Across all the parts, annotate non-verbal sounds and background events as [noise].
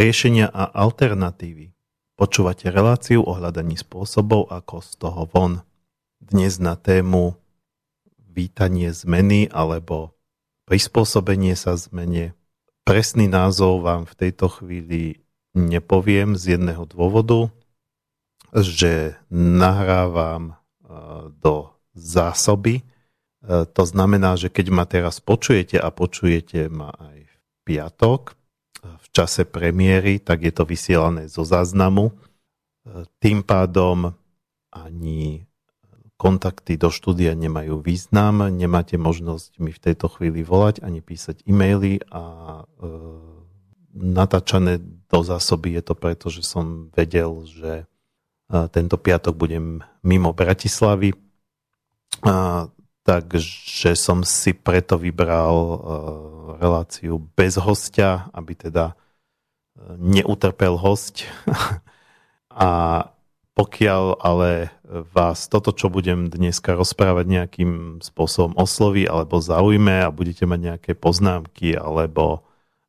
riešenia a alternatívy. Počúvate reláciu o hľadaní spôsobov, ako z toho von. Dnes na tému vítanie zmeny alebo prispôsobenie sa zmene. Presný názov vám v tejto chvíli nepoviem z jedného dôvodu, že nahrávam e, do zásoby. E, to znamená, že keď ma teraz počujete a počujete ma aj v piatok, čase premiéry, tak je to vysielané zo záznamu. Tým pádom ani kontakty do štúdia nemajú význam, nemáte možnosť mi v tejto chvíli volať ani písať e-maily a e, natáčané do zásoby je to preto, že som vedel, že e, tento piatok budem mimo Bratislavy, a, takže som si preto vybral e, reláciu bez hostia, aby teda e, neutrpel host. [laughs] A pokiaľ ale vás toto, čo budem dneska rozprávať nejakým spôsobom osloví alebo zaujme a budete mať nejaké poznámky alebo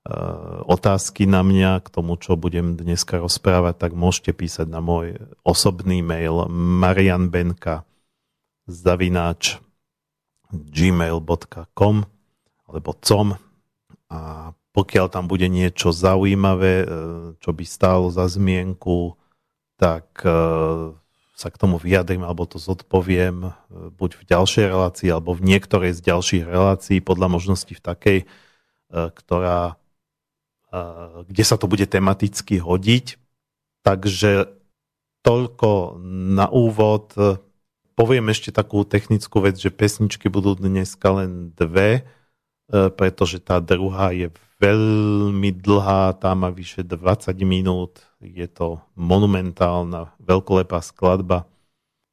e, otázky na mňa k tomu, čo budem dneska rozprávať, tak môžete písať na môj osobný mail marianbenka zavináč gmail.com alebo com a pokiaľ tam bude niečo zaujímavé, e, čo by stálo za zmienku, tak e, sa k tomu vyjadrím alebo to zodpoviem e, buď v ďalšej relácii alebo v niektorej z ďalších relácií podľa možnosti v takej, ktorá, kde sa to bude tematicky hodiť. Takže toľko na úvod. Poviem ešte takú technickú vec, že pesničky budú dneska len dve E, pretože tá druhá je veľmi dlhá, tá má vyše 20 minút, je to monumentálna, veľkolepá skladba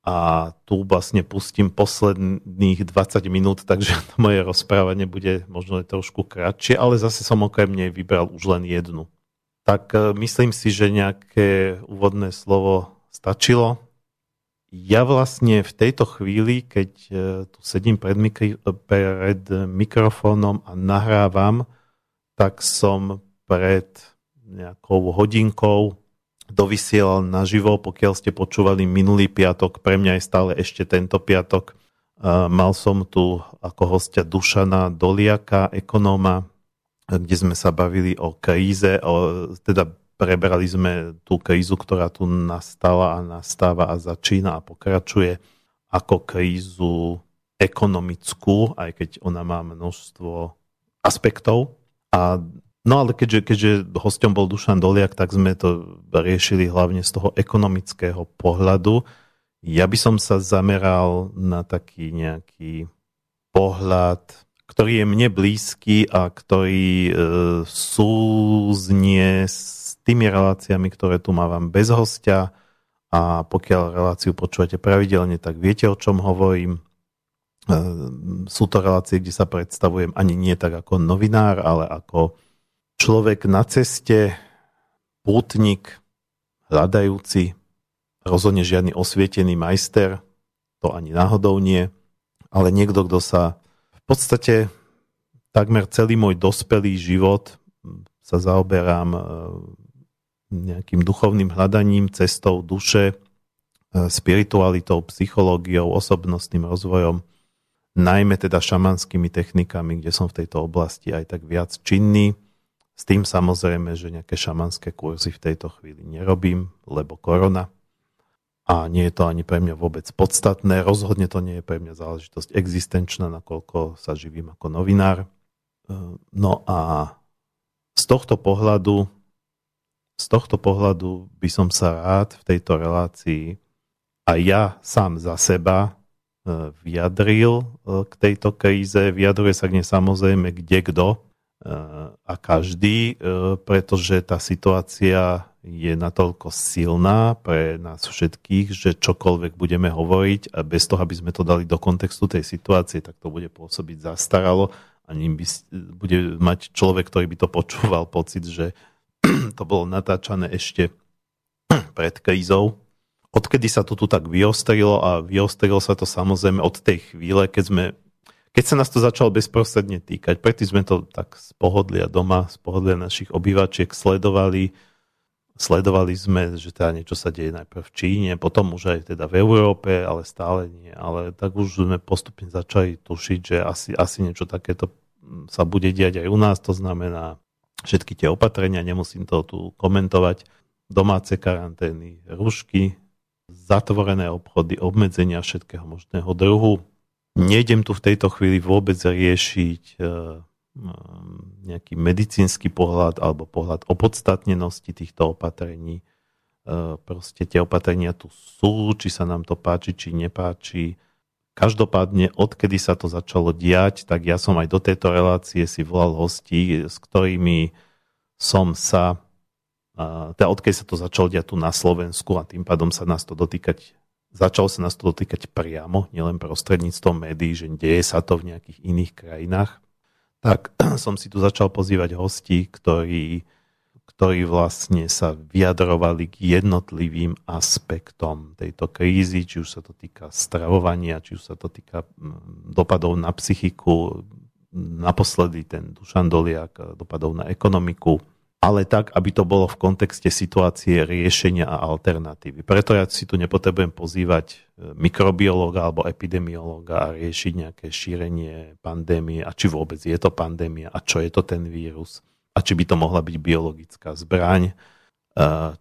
a tu vlastne pustím posledných 20 minút, takže to [laughs] moje rozprávanie bude možno trošku kratšie, ale zase som okrem nej vybral už len jednu. Tak e, myslím si, že nejaké úvodné slovo stačilo ja vlastne v tejto chvíli, keď e, tu sedím pred, mikri- pred mikrofónom a nahrávam, tak som pred nejakou hodinkou dovysielal naživo, pokiaľ ste počúvali minulý piatok, pre mňa je stále ešte tento piatok. Mal som tu ako hostia Dušana Doliaka, ekonóma, kde sme sa bavili o kríze, o, teda Prebrali sme tú krízu, ktorá tu nastala a nastáva a začína a pokračuje ako krízu ekonomickú, aj keď ona má množstvo aspektov. A, no ale keďže, keďže hosťom bol Dušan Doliak, tak sme to riešili hlavne z toho ekonomického pohľadu. Ja by som sa zameral na taký nejaký pohľad, ktorý je mne blízky a ktorý e, súznie s tými reláciami, ktoré tu mávam bez hostia a pokiaľ reláciu počúvate pravidelne, tak viete, o čom hovorím. E, sú to relácie, kde sa predstavujem ani nie tak ako novinár, ale ako človek na ceste, pútnik, hľadajúci, rozhodne žiadny osvietený majster, to ani náhodou nie, ale niekto, kto sa v podstate takmer celý môj dospelý život sa zaoberám e, nejakým duchovným hľadaním, cestou duše, e, spiritualitou, psychológiou, osobnostným rozvojom, najmä teda šamanskými technikami, kde som v tejto oblasti aj tak viac činný. S tým samozrejme, že nejaké šamanské kurzy v tejto chvíli nerobím, lebo korona. A nie je to ani pre mňa vôbec podstatné. Rozhodne to nie je pre mňa záležitosť existenčná, nakoľko sa živím ako novinár. E, no a z tohto pohľadu z tohto pohľadu by som sa rád v tejto relácii a ja sám za seba e, vyjadril e, k tejto kríze. Vyjadruje sa k nej samozrejme kde kto e, a každý, pretože tá situácia je natoľko silná pre nás všetkých, že čokoľvek budeme hovoriť a bez toho, aby sme to dali do kontextu tej situácie, tak to bude pôsobiť zastaralo a ním by, bude mať človek, ktorý by to počúval pocit, že [clears throat] to bolo natáčané ešte [clears throat] pred krízou. Odkedy sa to tu tak vyostrilo a vyostrilo sa to samozrejme od tej chvíle, keď sme, keď sa nás to začalo bezprostredne týkať, predtým sme to tak z pohodlia doma, z pohodlia našich obývačiek sledovali, sledovali sme, že teda niečo sa deje najprv v Číne, potom už aj teda v Európe, ale stále nie. Ale tak už sme postupne začali tušiť, že asi, asi niečo takéto sa bude diať aj u nás, to znamená všetky tie opatrenia, nemusím to tu komentovať, domáce karantény, rušky, zatvorené obchody, obmedzenia všetkého možného druhu, Nejdem tu v tejto chvíli vôbec riešiť eh, nejaký medicínsky pohľad alebo pohľad opodstatnenosti týchto opatrení. Eh, proste tie opatrenia tu sú, či sa nám to páči, či nepáči. Každopádne, odkedy sa to začalo diať, tak ja som aj do tejto relácie si volal hostí, s ktorými som sa, teda odkedy sa to začalo diať tu na Slovensku a tým pádom sa nás to dotýkať začalo sa nás to dotýkať priamo, nielen prostredníctvom médií, že deje sa to v nejakých iných krajinách, tak [clears throat] som si tu začal pozývať hostí, ktorí, ktorí vlastne sa vyjadrovali k jednotlivým aspektom tejto krízy, či už sa to týka stravovania, či už sa to týka mm, dopadov na psychiku, naposledy ten Dušan Doliak, dopadov na ekonomiku, ale tak, aby to bolo v kontexte situácie riešenia a alternatívy. Preto ja si tu nepotrebujem pozývať e, mikrobiológa alebo epidemiológa a riešiť nejaké šírenie pandémie a či vôbec je to pandémia a čo je to ten vírus a či by to mohla byť biologická zbraň, e,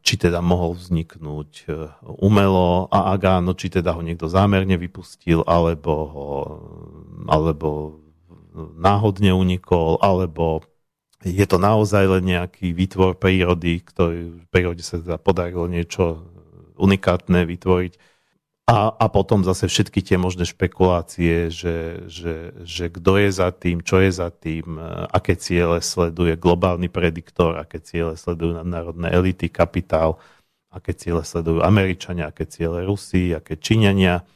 či teda mohol vzniknúť e, umelo a ak áno, či teda ho niekto zámerne vypustil alebo ho alebo náhodne unikol, alebo je to naozaj len nejaký výtvor prírody, ktorý v prírode sa teda podarilo niečo unikátne vytvoriť. A, a potom zase všetky tie možné špekulácie, že, že, že kto je za tým, čo je za tým, aké ciele sleduje globálny prediktor, aké ciele sledujú národné elity, kapitál, aké ciele sledujú Američania, aké ciele Rusí, aké Číňania.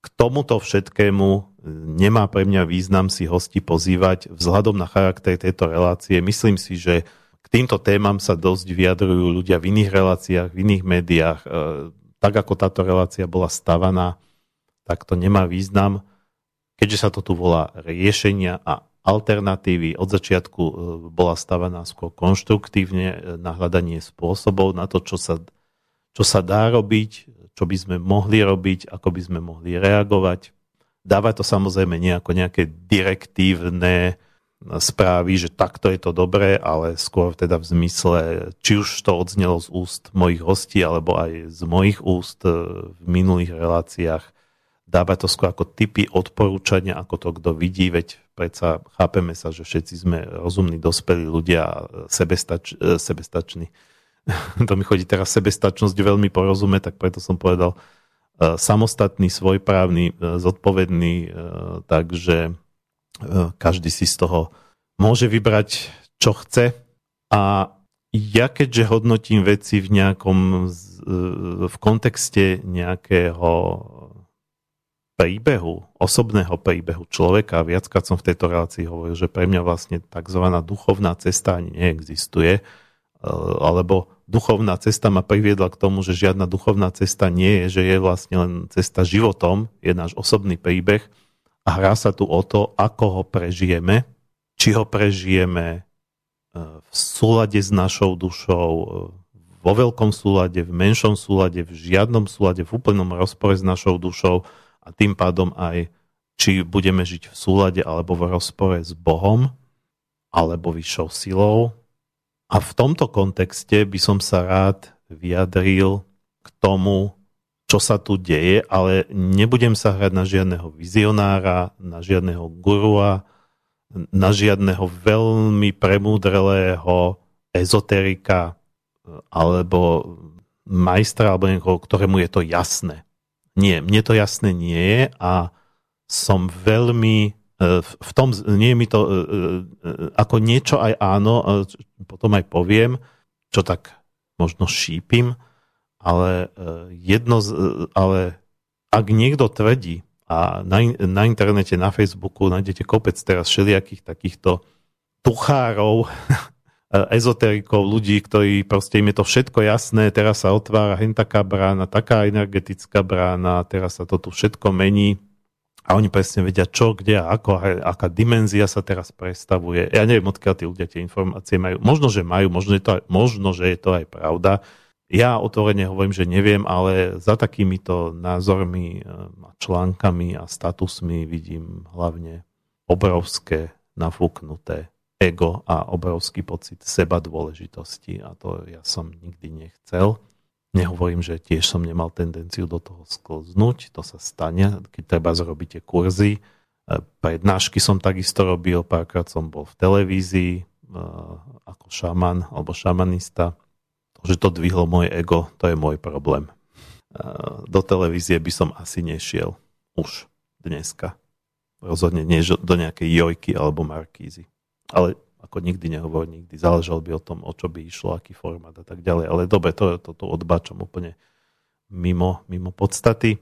K tomuto všetkému nemá pre mňa význam si hosti pozývať vzhľadom na charakter tejto relácie. Myslím si, že k týmto témam sa dosť vyjadrujú ľudia v iných reláciách, v iných médiách. Tak ako táto relácia bola stavaná, tak to nemá význam. Keďže sa to tu volá riešenia a alternatívy, od začiatku e, bola stavaná skôr konštruktívne e, na hľadanie spôsobov, na to, čo sa, čo sa dá robiť, čo by sme mohli robiť, ako by sme mohli reagovať Dáva to samozrejme nejako nejaké direktívne správy, že takto je to dobré, ale skôr teda v zmysle, či už to odznelo z úst mojich hostí, alebo aj z mojich úst e, v minulých reláciách. Dáva to skôr ako typy odporúčania, ako to kto vidí, veď predsa chápeme sa, že všetci sme rozumní, dospelí ľudia, sebestač, e, sebestační. [laughs] to mi chodí teraz sebestačnosť veľmi porozume, tak preto som povedal E, samostatný, svojprávny, zodpovedný, takže každý si z toho môže vybrať, čo chce. A ja keďže hodnotím veci v nejakom, v kontexte nejakého príbehu, osobného príbehu človeka, viackrát som v tejto relácii hovoril, že pre mňa vlastne tzv. duchovná cesta ani neexistuje, alebo duchovná cesta ma priviedla k tomu, že žiadna duchovná cesta nie je, že je vlastne len cesta životom, je náš osobný príbeh a hrá sa tu o to, ako ho prežijeme, či ho prežijeme e, v súlade s našou dušou, e, vo veľkom súlade, v menšom súlade, v žiadnom súlade, v úplnom rozpore s našou dušou a tým pádom aj či budeme žiť v súlade alebo v rozpore s Bohom alebo vyššou silou, a v tomto kontexte by som sa rád vyjadril k tomu, čo sa tu deje, ale nebudem sa hrať na žiadneho vizionára, na žiadneho gurua, na žiadneho veľmi premúdrelého ezoterika alebo majstra, alebo niekoho, ktorému je to jasné. Nie, mne to jasné nie je a som veľmi E, v tom, nie je mi to e, e, ako niečo aj áno, potom aj poviem, čo tak možno šípim, ale jedno, ale ak niekto tvrdí, a na, na internete, na Facebooku nájdete kopec teraz všelijakých takýchto tuchárov, [laughs] ezoterikov, ľudí, ktorí proste im je to všetko jasné, teraz sa otvára hen taká brána, taká energetická brána, teraz sa to tu všetko mení a oni presne vedia, čo, kde a ako, a aká dimenzia sa teraz prestavuje. Ja neviem, odkiaľ tí ľudia tie informácie majú. Možno, že majú, možno, je to aj, možno, že je to aj pravda. Ja otvorene hovorím, že neviem, ale za takýmito názormi, a článkami a statusmi vidím hlavne obrovské nafúknuté ego a obrovský pocit seba dôležitosti a to ja som nikdy nechcel. Nehovorím, že tiež som nemal tendenciu do toho sklznúť, to sa stane, keď treba zrobiť tie kurzy. E, prednášky som takisto robil, párkrát som bol v televízii e, ako šaman alebo šamanista. Že to dvihlo moje ego, to je môj problém. E, do televízie by som asi nešiel už dneska. Rozhodne nie do nejakej jojky alebo markízy ale ako nikdy nehovor, nikdy záležal by o tom, o čo by išlo, aký formát a tak ďalej. Ale dobre, to, to, to odbačom úplne mimo, mimo podstaty.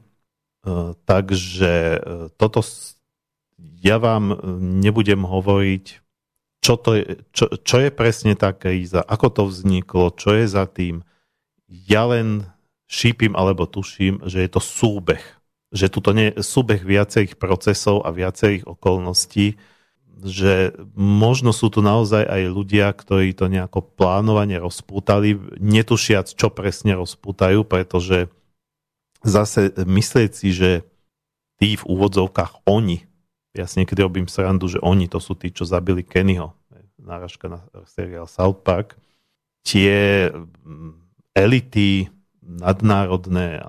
Uh, takže uh, toto ja vám nebudem hovoriť, čo, to je, čo, čo je presne tá kríza, ako to vzniklo, čo je za tým. Ja len šípim alebo tuším, že je to súbeh. Že tuto nie je súbeh viacerých procesov a viacerých okolností, že možno sú tu naozaj aj ľudia, ktorí to nejako plánovane rozpútali, netušiac, čo presne rozpútajú, pretože zase myslieť si, že tí v úvodzovkách oni, ja si niekedy robím srandu, že oni to sú tí, čo zabili Kennyho, náražka na seriál South Park, tie mm, elity nadnárodné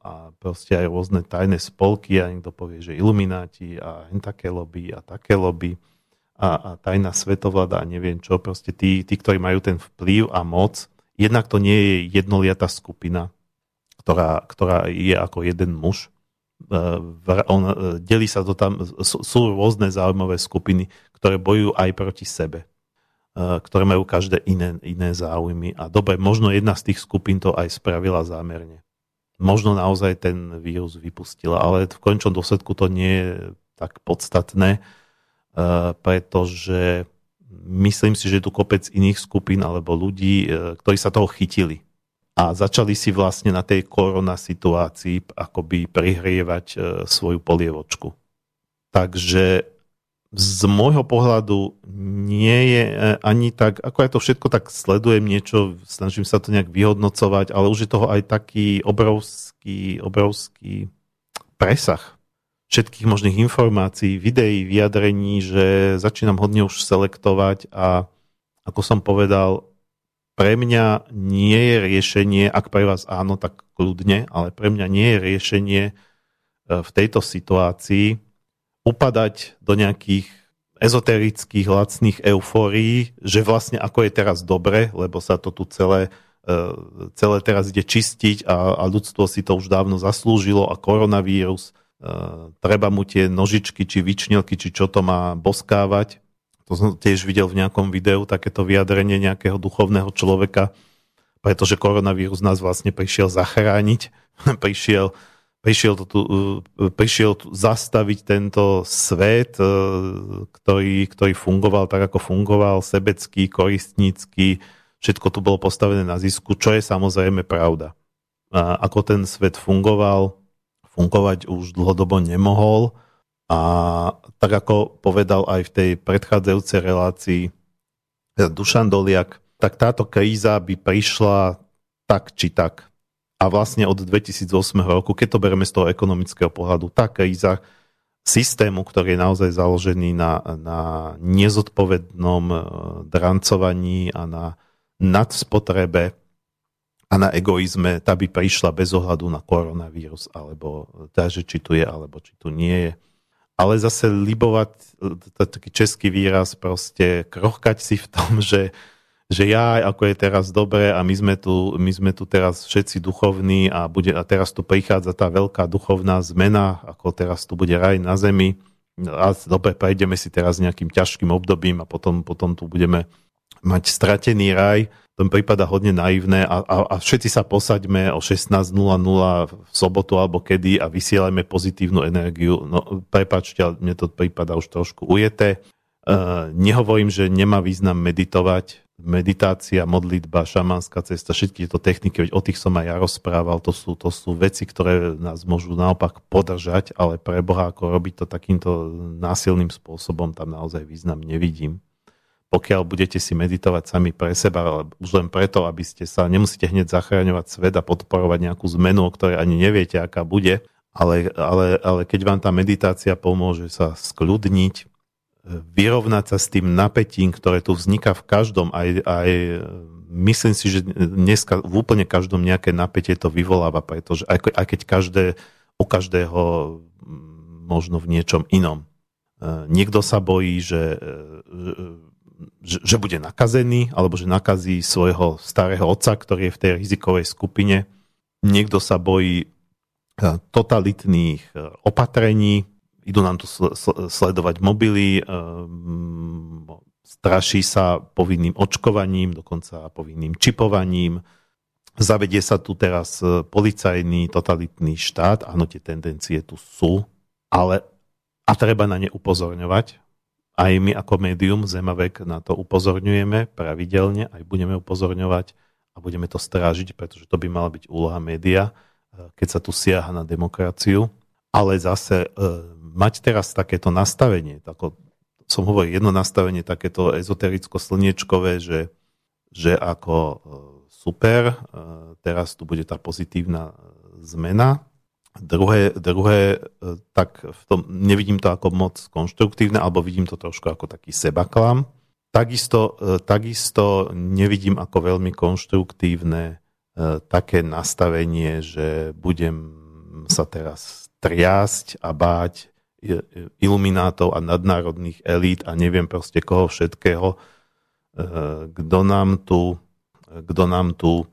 a proste aj rôzne tajné spolky a niekto povie, že ilumináti a také lobby a také lobby a, a tajná svetovláda a neviem čo, proste tí, tí, ktorí majú ten vplyv a moc, jednak to nie je jednoliatá skupina, ktorá, ktorá je ako jeden muž, e, on, e, delí sa to tam, sú, sú rôzne záujmové skupiny, ktoré bojujú aj proti sebe, e, ktoré majú každé iné, iné záujmy. A dobre, možno jedna z tých skupín to aj spravila zámerne možno naozaj ten vírus vypustila, ale v končnom dôsledku to nie je tak podstatné, e, pretože myslím si, že je tu kopec iných skupín alebo ľudí, e, ktorí sa toho chytili a začali si vlastne na tej korona situácii akoby prihrievať svoju polievočku. Takže z môjho pohľadu nie je e, ani tak, ako ja to všetko tak sledujem niečo, snažím sa to nejak vyhodnocovať, ale už je toho aj taký obrovský, obrovský presah všetkých možných informácií, videí, vyjadrení, že začínam hodne už selektovať a ako som povedal, pre mňa nie je riešenie, ak pre vás áno, tak kľudne, ale pre mňa nie je riešenie e, v tejto situácii upadať do nejakých ezoterických lacných eufórií, že vlastne ako je teraz dobre, lebo sa to tu celé, e, celé teraz ide čistiť a, a ľudstvo si to už dávno zaslúžilo a koronavírus, e, treba mu tie nožičky či vyčnilky, či čo to má boskávať. To som tiež videl v nejakom videu, takéto vyjadrenie nejakého duchovného človeka, pretože koronavírus nás vlastne prišiel zachrániť, [laughs] prišiel prišiel, to tu, e, prišiel tu zastaviť tento svet, e, ktorý, ktorý fungoval tak, ako fungoval, sebecký, koristnícky, všetko tu bolo postavené na zisku, čo je samozrejme pravda. A ako ten svet fungoval, fungovať už dlhodobo nemohol a tak ako povedal aj v tej predchádzajúcej relácii Dušan Doliak, tak táto kríza by prišla tak či tak a vlastne od 2008 roku, keď to bereme z toho ekonomického pohľadu, tá kríza systému, ktorý je naozaj založený na, na nezodpovednom e, drancovaní a na nadspotrebe a na egoizme, tá by prišla bez ohľadu na koronavírus, alebo tá, že či tu je, alebo či tu nie je. Ale zase libovať, e, taký český výraz, proste krochkať si v tom, [laughs] že že ja, ako je teraz dobre a my sme tu, my sme tu teraz všetci duchovní a, bude, a teraz tu prichádza tá veľká duchovná zmena, ako teraz tu bude raj na zemi a dobre, prejdeme si teraz nejakým ťažkým obdobím a potom, potom tu budeme mať stratený raj. To mi prípada hodne naivné a, a, a všetci sa posaďme o 16.00 v sobotu alebo kedy a vysielajme pozitívnu energiu. No, prepačte, mne to prípada už trošku ujete. Uh, nehovorím, že nemá význam meditovať, meditácia, modlitba, šamanská cesta, všetky tieto techniky, veď o tých som aj ja rozprával, to sú, to sú veci, ktoré nás môžu naopak podržať, ale pre Boha, ako robiť to takýmto násilným spôsobom, tam naozaj význam nevidím. Pokiaľ budete si meditovať sami pre seba, ale už len preto, aby ste sa, nemusíte hneď zachraňovať svet a podporovať nejakú zmenu, o ktorej ani neviete, aká bude, ale, ale, ale keď vám tá meditácia pomôže sa skľudniť, vyrovnať sa s tým napätím, ktoré tu vzniká v každom, aj, aj myslím si, že dneska v úplne každom nejaké napätie to vyvoláva, pretože aj, aj keď každé, u každého možno v niečom inom. E, niekto sa bojí, že, e, že, že bude nakazený, alebo že nakazí svojho starého otca, ktorý je v tej rizikovej skupine. Niekto sa bojí e, totalitných opatrení, idú nám tu sledovať mobily, ehm, straší sa povinným očkovaním, dokonca povinným čipovaním. Zavedie sa tu teraz e, policajný, totalitný štát. Áno, tie tendencie tu sú, ale a treba na ne upozorňovať. Aj my ako médium Zemavek na to upozorňujeme pravidelne, aj budeme upozorňovať a budeme to strážiť, pretože to by mala byť úloha média, e, keď sa tu siaha na demokraciu. Ale zase e, mať teraz takéto nastavenie, tako, som hovoril, jedno nastavenie takéto ezotericko-slniečkové, že, že ako e, super, e, teraz tu bude tá pozitívna e, zmena. Druhé, druhé tak v tom, nevidím to ako moc konštruktívne, alebo vidím to trošku ako taký sebaklam. Takisto, takisto nevidím ako veľmi konštruktívne také nastavenie, že budem sa teraz triasť a báť iluminátov a nadnárodných elít a neviem proste koho všetkého, e, kto nám tu, kto nám tu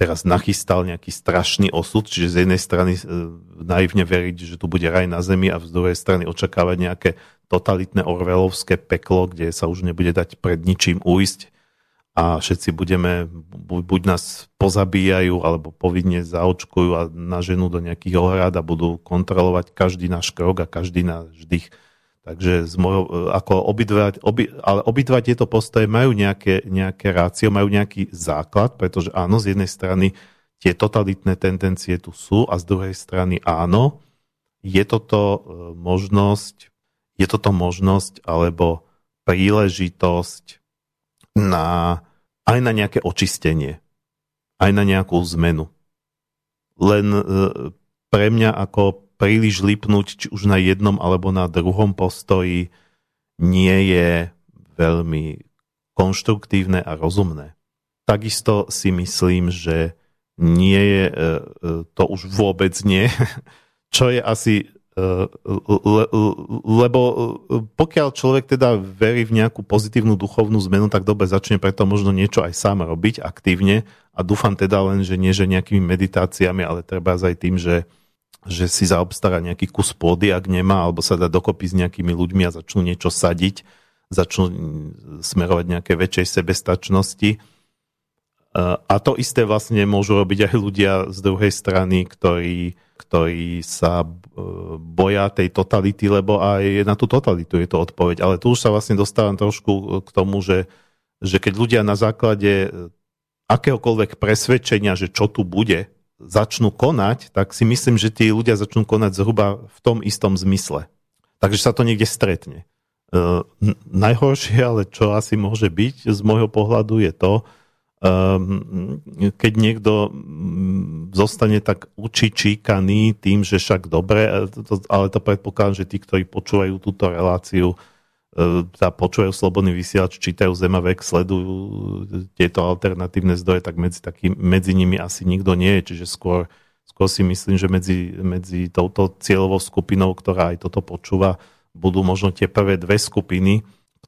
teraz nachystal nejaký strašný osud, čiže z jednej strany e, naivne veriť, že tu bude raj na zemi a z druhej strany očakávať nejaké totalitné orvelovské peklo, kde sa už nebude dať pred ničím uísť a všetci budeme, buď nás pozabíjajú, alebo povinne zaočkujú a naženú do nejakých ohrad a budú kontrolovať každý náš krok a každý náš dých. Takže z môjho, ako obidva, obi, ale obidva tieto postoje majú nejaké, nejaké rácio, majú nejaký základ, pretože áno, z jednej strany tie totalitné tendencie tu sú a z druhej strany áno, je toto e, možnosť, je toto možnosť alebo príležitosť na, aj na nejaké očistenie, aj na nejakú zmenu. Len e, pre mňa ako príliš lipnúť či už na jednom alebo na druhom postoji nie je veľmi konštruktívne a rozumné. Takisto si myslím, že nie je e, e, to už vôbec nie, [laughs] čo je asi le, lebo pokiaľ človek teda verí v nejakú pozitívnu duchovnú zmenu, tak dobre začne preto možno niečo aj sám robiť aktívne a dúfam teda len, že nie že nejakými meditáciami, ale treba aj tým, že, že si zaobstará nejaký kus pôdy, ak nemá, alebo sa dá dokopy s nejakými ľuďmi a začnú niečo sadiť, začnú smerovať nejaké väčšej sebestačnosti. A to isté vlastne môžu robiť aj ľudia z druhej strany, ktorí ktorí sa e, boja tej totality, lebo aj na tú totalitu je to odpoveď. Ale tu už sa vlastne dostávam trošku k tomu, že, že keď ľudia na základe akéhokoľvek presvedčenia, že čo tu bude, začnú konať, tak si myslím, že tí ľudia začnú konať zhruba v tom istom zmysle. Takže sa to niekde stretne. Najhoršie, ale čo asi môže byť z môjho pohľadu je to, keď niekto mm, zostane tak učičíkaný tým, že však dobre, e, ale to predpokladám, že tí, ktorí počúvajú túto reláciu, e, tá počúvajú slobodný vysielač, čítajú Zemavek, sledujú tieto alternatívne zdroje, tak medzi, taký, medzi nimi asi nikto nie je, čiže skôr, skôr si myslím, že medzi, medzi touto cieľovou skupinou, ktorá aj toto počúva, budú možno tie prvé dve skupiny,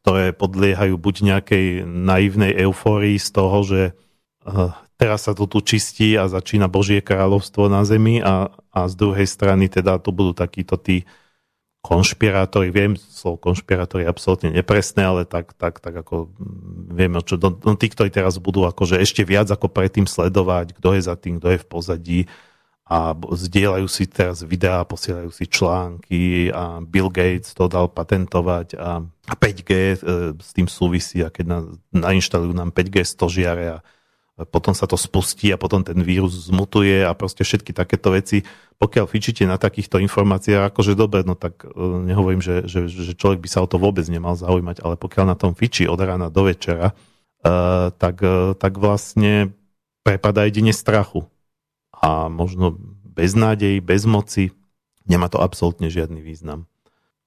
ktoré podliehajú buď nejakej naivnej eufórii z toho, že uh, teraz sa to tu čistí a začína Božie kráľovstvo na zemi a, a z druhej strany teda to budú takíto tí konšpirátori, viem, slovo konšpirátori je absolútne nepresné, ale tak, tak, tak ako mm, vieme, čo, no tí, ktorí teraz budú akože ešte viac ako predtým sledovať, kto je za tým, kto je v pozadí a zdieľajú si teraz videá, posielajú si články a Bill Gates to dal patentovať a 5G e, s tým súvisí a keď na, nainštalujú nám 5G stožiare a potom sa to spustí a potom ten vírus zmutuje a proste všetky takéto veci. Pokiaľ fičíte na takýchto informáciách, akože dobre, no tak e, nehovorím, že, že, že človek by sa o to vôbec nemal zaujímať, ale pokiaľ na tom fičí od rána do večera, uh, tak, uh, tak vlastne prepadá jedine strachu a možno bez nádej, bez moci. Nemá to absolútne žiadny význam.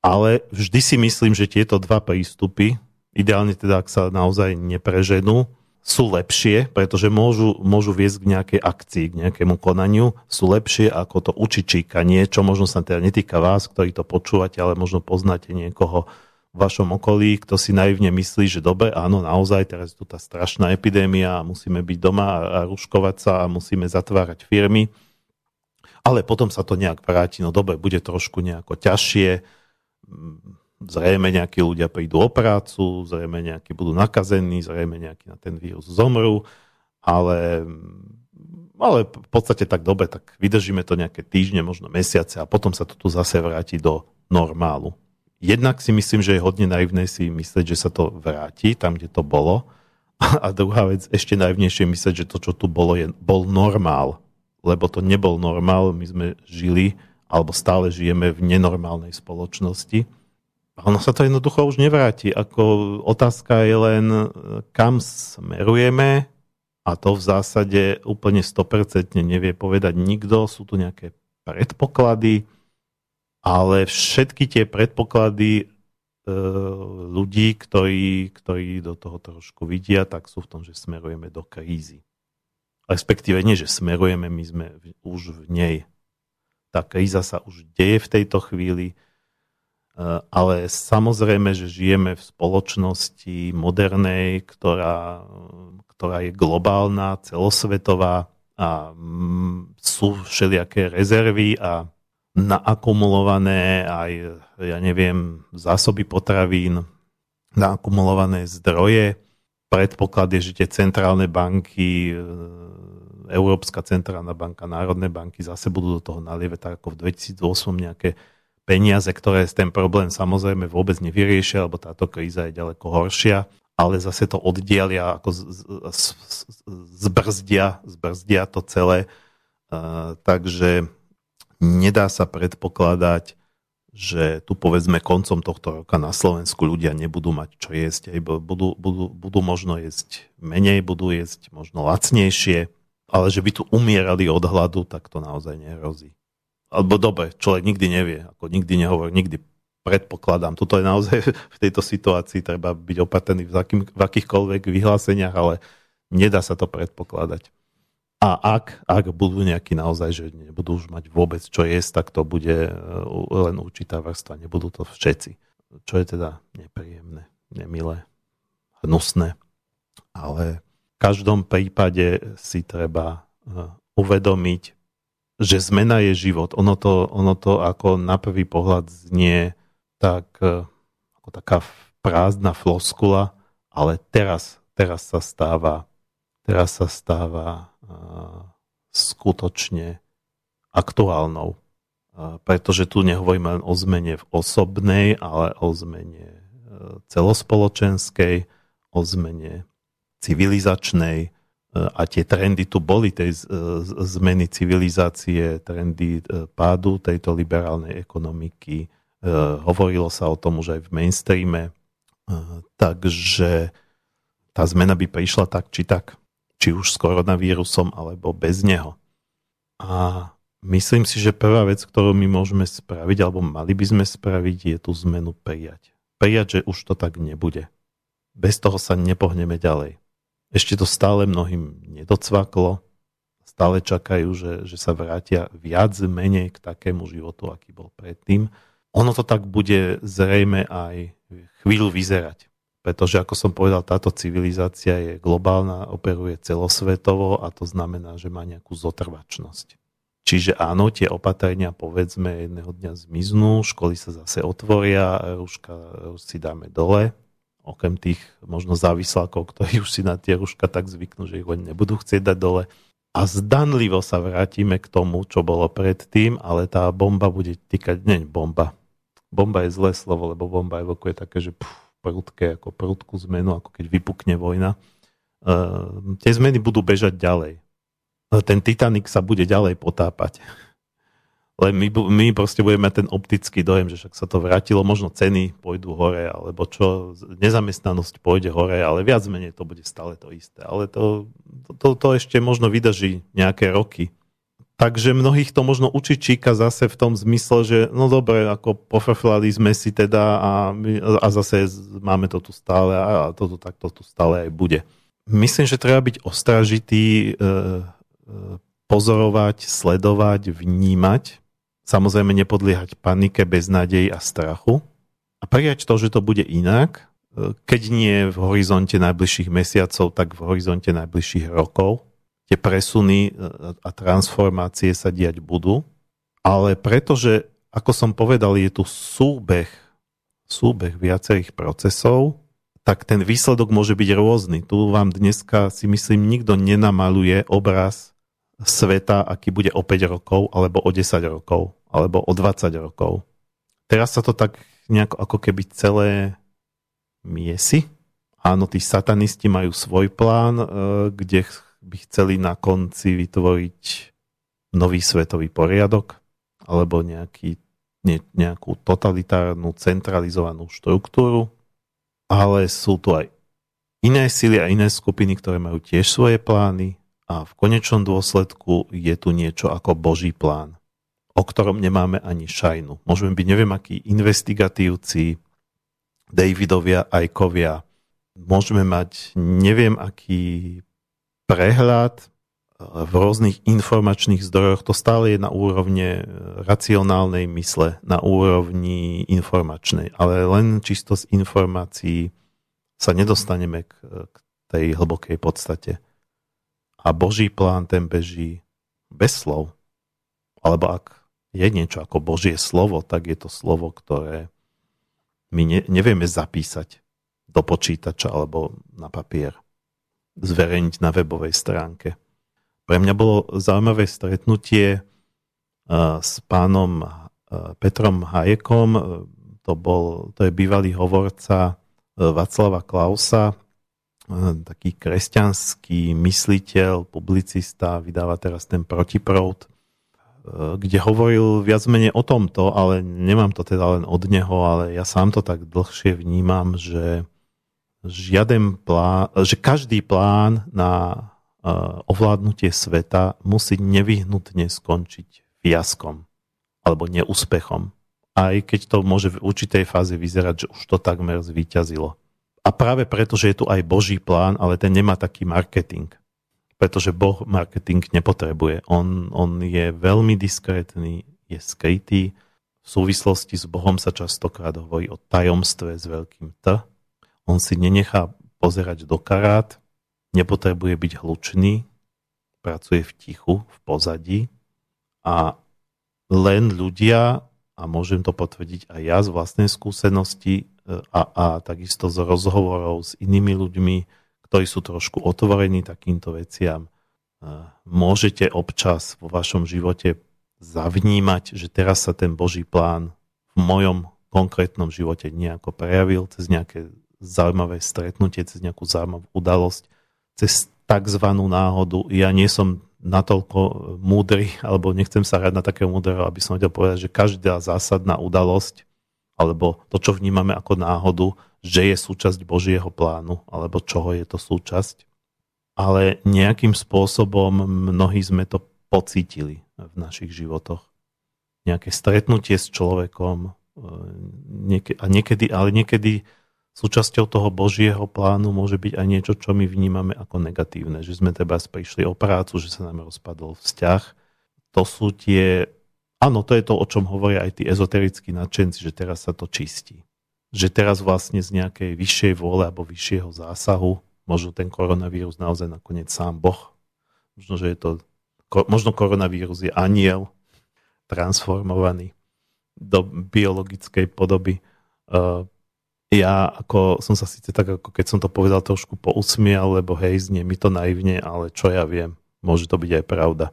Ale vždy si myslím, že tieto dva prístupy, ideálne teda, ak sa naozaj nepreženú, sú lepšie, pretože môžu, môžu viesť k nejakej akcii, k nejakému konaniu, sú lepšie ako to učiť číkanie, čo možno sa teda netýka vás, ktorí to počúvate, ale možno poznáte niekoho vašom okolí, kto si naivne myslí, že dobre, áno, naozaj, teraz je tu tá strašná epidémia a musíme byť doma a ruškovať sa a musíme zatvárať firmy, ale potom sa to nejak vráti, no dobre, bude trošku nejako ťažšie, zrejme nejakí ľudia prídu o prácu, zrejme nejakí budú nakazení, zrejme nejakí na ten vírus zomrú, ale, ale v podstate tak dobre, tak vydržíme to nejaké týždne, možno mesiace a potom sa to tu zase vráti do normálu. Jednak si myslím, že je hodne naivné si myslieť, že sa to vráti tam, kde to bolo. [laughs] A druhá vec, ešte naivnejšie myslieť, že to, čo tu bolo, je, bol normál. Lebo to nebol normál, my sme žili, alebo stále žijeme v nenormálnej spoločnosti a ono sa to jednoducho už nevráti. Ako otázka je len, kam smerujeme a to v zásade úplne 100% nevie povedať nikto. Sú tu nejaké predpoklady, ale všetky tie predpoklady e, ľudí, ktorí, ktorí do toho trošku vidia, tak sú v tom, že smerujeme do krízy. Respektíve nie, že smerujeme, my sme už v nej. Tá kríza sa už deje v tejto chvíli, Eh, ale samozrejme, že žijeme v spoločnosti modernej, ktorá, ktorá je globálna, celosvetová a mm, sú všelijaké rezervy a naakumulované aj, ja neviem, zásoby potravín, naakumulované zdroje. Predpoklad je, že tie centrálne banky, eh, Európska centrálna banka, národné banky zase budú do toho nalievať ako v 2008 nejaké peniaze, ktoré ten problém samozrejme vôbec nevyriešia, lebo táto kríza je ďaleko horšia, ale zase to oddialia, ako zbrzdia, zbrzdia to celé. takže nedá sa predpokladať, že tu povedzme koncom tohto roka na Slovensku ľudia nebudú mať čo jesť. Budú, budú, budú možno jesť menej, budú jesť možno lacnejšie, ale že by tu umierali od hladu, tak to naozaj nehrozí alebo dobre, človek nikdy nevie, ako nikdy nehovorí, nikdy predpokladám. Toto je naozaj [laughs] v tejto situácii treba byť opatrný v, akým, v akýchkoľvek vyhláseniach, ale nedá sa to predpokladať. A ak, ak budú nejakí naozaj, že nebudú už mať vôbec čo jesť, tak to bude e, len určitá vrstva, nebudú to všetci. Čo je teda nepríjemné, nemilé, hnusné. Ale v každom prípade si treba e, uvedomiť, že zmena je život. Ono to, ono to ako na prvý pohľad znie tak e, ako taká prázdna floskula, ale teraz, teraz sa stáva, teraz sa stáva skutočne aktuálnou. Pretože tu nehovoríme len o zmene v osobnej, ale o zmene uh, celospoločenskej, o zmene civilizačnej, a tie trendy tu boli, tej zmeny civilizácie, trendy e, pádu tejto liberálnej ekonomiky. E, hovorilo sa o tom už aj v mainstreame, e, takže tá zmena by prišla tak či tak, či už s koronavírusom, alebo bez neho. A myslím si, že prvá vec, ktorú my môžeme spraviť, alebo mali by sme spraviť, je tú zmenu prijať. Prijať, že už to tak nebude. Bez toho sa nepohneme ďalej ešte to stále mnohým nedocvaklo, stále čakajú, že, že sa vrátia viac menej k takému životu, aký bol predtým. Ono to tak bude zrejme aj chvíľu vyzerať. Pretože, ako som povedal, táto civilizácia je globálna, operuje celosvetovo a to znamená, že má nejakú zotrvačnosť. Čiže áno, tie opatrenia povedzme jedného dňa zmiznú, školy sa zase otvoria, rúška si dáme dole, okrem tých možno závislákov, ktorí už si na tie ruška tak zvyknú, že ich oni nebudú chcieť dať dole. a zdanlivo sa vrátime k tomu, čo bolo predtým, ale tá bomba bude týkať, nie bomba, bomba je zlé slovo, lebo bomba evokuje také, že pff, prudké, ako prudkú zmenu, ako keď vypukne vojna. Uh, tie zmeny budú bežať ďalej. Ten Titanic sa bude ďalej potápať. Len my, my proste budeme ten optický dojem, že však sa to vrátilo, možno ceny pôjdu hore, alebo čo, nezamestnanosť pôjde hore, ale viac menej to bude stále to isté. Ale to, to, to ešte možno vydrží nejaké roky. Takže mnohých to možno učí Číka zase v tom zmysle, že no dobre, ako pofrflali sme si teda a, a zase máme to tu stále a toto takto tu stále aj bude. Myslím, že treba byť ostražitý, e, e, pozorovať, sledovať, vnímať Samozrejme nepodliehať panike, beznádej a strachu a prijať to, že to bude inak, e, keď nie v horizonte najbližších mesiacov, tak v horizonte najbližších rokov. Tie presuny e, a transformácie sa diať budú, ale pretože, ako som povedal, je tu súbeh, súbeh viacerých procesov, tak ten výsledok môže byť rôzny. Tu vám dneska si myslím nikto nenamaluje obraz sveta, aký bude o 5 rokov, alebo o 10 rokov, alebo o 20 rokov. Teraz sa to tak nejako ako keby celé miesi. Áno, tí satanisti majú svoj plán, e, kde by chceli na konci vytvoriť nový svetový poriadok, alebo nejaký, ne, nejakú totalitárnu, centralizovanú štruktúru, ale sú tu aj iné sily a iné skupiny, ktoré majú tiež svoje plány a v konečnom dôsledku je tu niečo ako Boží plán, o ktorom nemáme ani šajnu. Môžeme byť neviem akí investigatívci, Davidovia, Ajkovia. Môžeme mať neviem aký prehľad e, v rôznych informačných zdrojoch. To stále je na úrovne racionálnej mysle, na úrovni informačnej. Ale len čisto z informácií sa nedostaneme k, k tej hlbokej podstate a Boží plán ten beží bez slov. Alebo ak je niečo ako Božie slovo, tak je to slovo, ktoré my ne, nevieme zapísať do počítača alebo na papier, zverejniť na webovej stránke. Pre mňa bolo zaujímavé stretnutie uh, s pánom uh, Petrom Hajekom, to, bol, to je bývalý hovorca Václava Klausa, taký kresťanský mysliteľ, publicista, vydáva teraz ten protiprout, e, kde hovoril viac menej o tomto, ale nemám to teda len od neho, ale ja sám to tak dlhšie vnímam, že žiaden plán, že každý plán na e, ovládnutie sveta musí nevyhnutne skončiť fiaskom alebo neúspechom. Aj keď to môže v určitej fáze vyzerať, že už to takmer zvíťazilo. A práve preto, že je tu aj Boží plán, ale ten nemá taký marketing. Pretože Boh marketing nepotrebuje. On, on je veľmi diskrétny, je skrytý. V súvislosti s Bohom sa častokrát hovorí o tajomstve s veľkým T. On si nenechá pozerať do karát, nepotrebuje byť hlučný, pracuje v tichu, v pozadí a len ľudia, a môžem to potvrdiť aj ja z vlastnej skúsenosti, a, a takisto z rozhovorov s inými ľuďmi, ktorí sú trošku otvorení takýmto veciam. Môžete občas vo vašom živote zavnímať, že teraz sa ten Boží plán v mojom konkrétnom živote nejako prejavil cez nejaké zaujímavé stretnutie, cez nejakú zaujímavú udalosť, cez tzv. náhodu. Ja nie som natoľko múdry, alebo nechcem sa hrať na takého múdreho, aby som vedel povedať, že každá zásadná udalosť alebo to, čo vnímame ako náhodu, že je súčasť Božieho plánu, alebo čoho je to súčasť. Ale nejakým spôsobom mnohí sme to pocítili v našich životoch. Nejaké stretnutie s človekom e, a niekedy, ale niekedy súčasťou toho Božieho plánu môže byť aj niečo, čo my vnímame ako negatívne. Že sme teda prišli o prácu, že sa nám rozpadol vzťah. To sú tie Áno, to je to, o čom hovoria aj tí ezoterickí nadšenci, že teraz sa to čistí. Že teraz vlastne z nejakej vyššej vôle alebo vyššieho zásahu, možno ten koronavírus naozaj nakoniec sám Boh, možno, že je to, možno koronavírus je aniel transformovaný do biologickej podoby. Ja ako som sa síce tak, ako keď som to povedal, trošku pousmial, lebo hej, znie mi to naivne, ale čo ja viem. môže to byť aj pravda.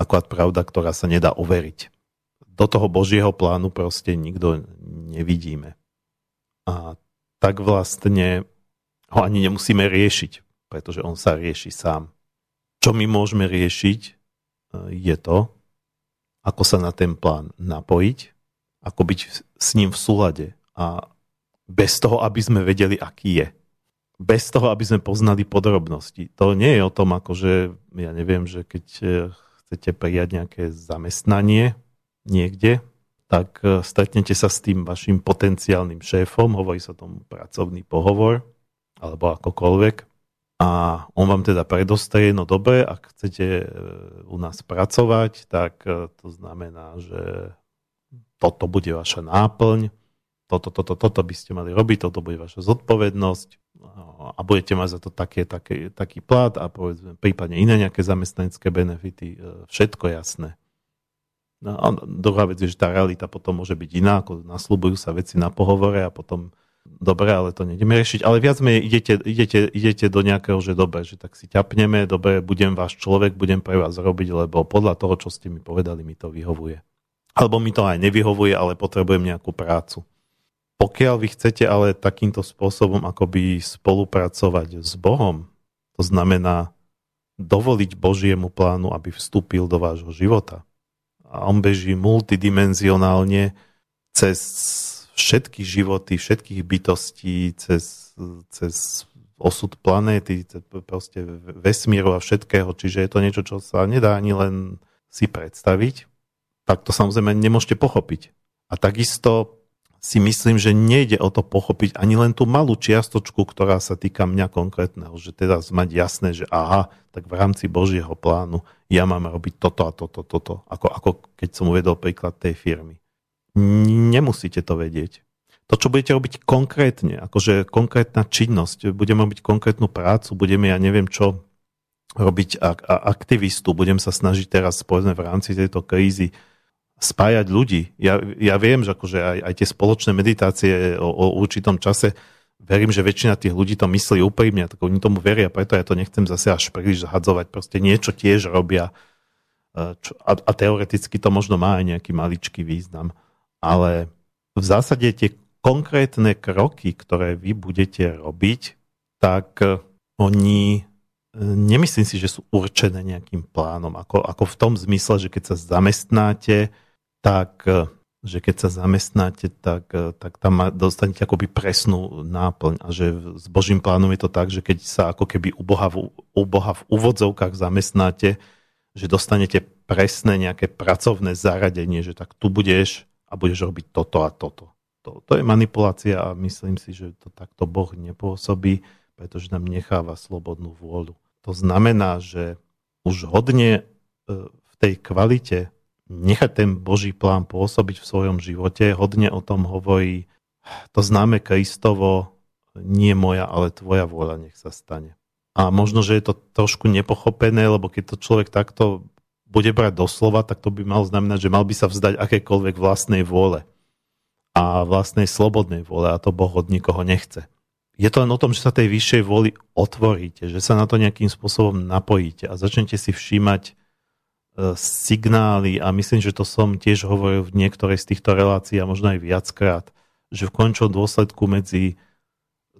Akurát pravda, ktorá sa nedá overiť. Do toho Božieho plánu proste nikto nevidíme. A tak vlastne ho ani nemusíme riešiť, pretože on sa rieši sám. Čo my môžeme riešiť, e, je to, ako sa na ten plán napojiť, ako byť s ním v súlade a bez toho, aby sme vedeli, aký je. Bez toho, aby sme poznali podrobnosti. To nie je o tom, ako že, ja neviem, že keď e, chcete prijať nejaké zamestnanie niekde, tak e, stretnete sa s tým vašim potenciálnym šéfom, hovorí sa tomu pracovný pohovor, alebo akokoľvek a on vám teda predostrie, no dobre, ak chcete e, u nás pracovať, tak to znamená, že toto bude vaša náplň, toto, toto, toto by ste mali robiť, toto bude vaša zodpovednosť a budete mať za to také, také, taký plat a povedzme, prípadne iné nejaké zamestnanecké benefity, e, všetko jasné. No a druhá vec je, že tá realita potom môže byť iná, ako nasľubujú sa veci na pohovore a potom dobre, ale to nejdeme riešiť. Ale viac menej idete, idete, idete do nejakého, že dobre, že tak si ťapneme, dobre, budem váš človek, budem pre vás robiť, lebo podľa toho, čo ste mi povedali, mi to vyhovuje. Alebo mi to aj nevyhovuje, ale potrebujem nejakú prácu. Pokiaľ vy chcete ale takýmto spôsobom akoby spolupracovať s Bohom, to znamená dovoliť Božiemu plánu, aby vstúpil do vášho života. A on beží multidimenzionálne cez všetky životy, všetkých bytostí, cez, cez osud planéty, proste vesmíru a všetkého, čiže je to niečo, čo sa nedá ani len si predstaviť, tak to samozrejme nemôžete pochopiť. A takisto si myslím, že nejde o to pochopiť ani len tú malú čiastočku, ktorá sa týka mňa konkrétneho, že teda mať jasné, že aha, tak v rámci Božieho plánu ja mám robiť toto a toto, toto, ako, ako keď som uvedol príklad tej firmy. Nemusíte to vedieť. To, čo budete robiť konkrétne, akože konkrétna činnosť, budeme robiť konkrétnu prácu, budeme, ja neviem čo, robiť ak, a aktivistu, budem sa snažiť teraz, povedzme, v rámci tejto krízy spájať ľudí. Ja, ja viem, že akože aj, aj tie spoločné meditácie o, o určitom čase, verím, že väčšina tých ľudí to myslí úprimne, tak oni tomu veria, preto ja to nechcem zase až príliš zahadzovať. Proste niečo tiež robia e, čo, a, a teoreticky to možno má aj nejaký maličký význam ale v zásade tie konkrétne kroky, ktoré vy budete robiť, tak e, oni e, nemyslím si, že sú určené nejakým plánom. Ako, ako v tom zmysle, že keď sa zamestnáte, tak e, že keď sa zamestnáte, tak, tak tam dostanete akoby presnú náplň a že s Božím plánom je to tak, že keď sa ako keby u Boha v, u Boha v úvodzovkách zamestnáte, že dostanete presné nejaké pracovné zaradenie, že tak tu budeš a budeš robiť toto a toto. To, to je manipulácia a myslím si, že to takto Boh nepôsobí, pretože nám necháva slobodnú vôľu. To znamená, že už hodne e, v tej kvalite nechať ten Boží plán pôsobiť v svojom živote, hodne o tom hovorí to známe Kristovo, nie moja, ale tvoja vôľa nech sa stane. A možno, že je to trošku nepochopené, lebo keď to človek takto bude brať doslova, tak to by mal znamenať, že mal by sa vzdať akékoľvek vlastnej vôle a vlastnej slobodnej vôle a to Boh od nikoho nechce. Je to len o tom, že sa tej vyššej vôli otvoríte, že sa na to nejakým spôsobom napojíte a začnete si všímať signály a myslím, že to som tiež hovoril v niektorej z týchto relácií a možno aj viackrát, že v končnom dôsledku medzi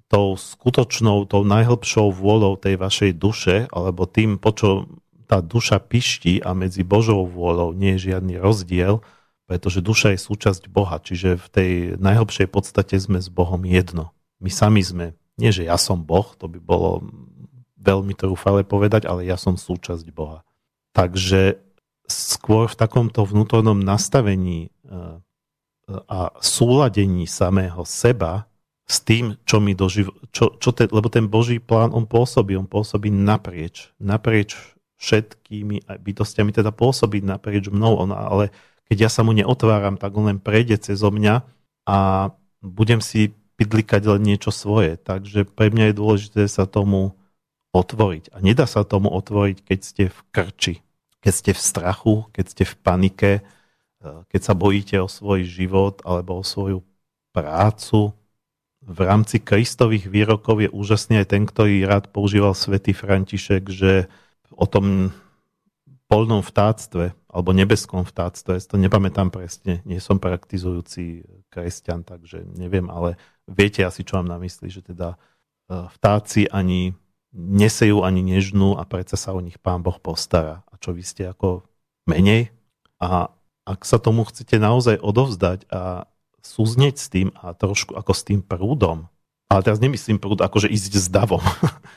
tou skutočnou, tou najhlbšou vôľou tej vašej duše alebo tým, po čo tá duša pišti a medzi Božou vôľou nie je žiadny rozdiel, pretože duša je súčasť Boha, čiže v tej najhlbšej podstate sme s Bohom jedno. My sami sme, nie že ja som Boh, to by bolo veľmi trúfale povedať, ale ja som súčasť Boha. Takže skôr v takomto vnútornom nastavení e, a súladení samého seba s tým, čo mi doživ... Čo, čo ten, lebo ten Boží plán, on pôsobí, on pôsobí naprieč, naprieč všetkými bytostiami teda pôsobiť naprieč mnou, on, ale keď ja sa mu neotváram, tak on len prejde cez mňa a budem si pidlikať len niečo svoje. Takže pre mňa je dôležité sa tomu otvoriť. A nedá sa tomu otvoriť, keď ste v krči, keď ste v strachu, keď ste v panike, e, keď sa bojíte o svoj život alebo o svoju prácu. V rámci Kristových výrokov je úžasný aj ten, ktorý rád používal svätý František, že o tom polnom vtáctve alebo nebeskom vtáctve, to nepamätám presne, nie som praktizujúci kresťan, takže neviem, ale viete asi, čo mám na mysli, že teda e, vtáci ani nesejú ani nežnú a predsa sa o nich pán Boh postará. A čo vy ste ako menej? A ak sa tomu chcete naozaj odovzdať a súznieť s tým a trošku ako s tým prúdom, ale teraz nemyslím prúd akože ísť s davom,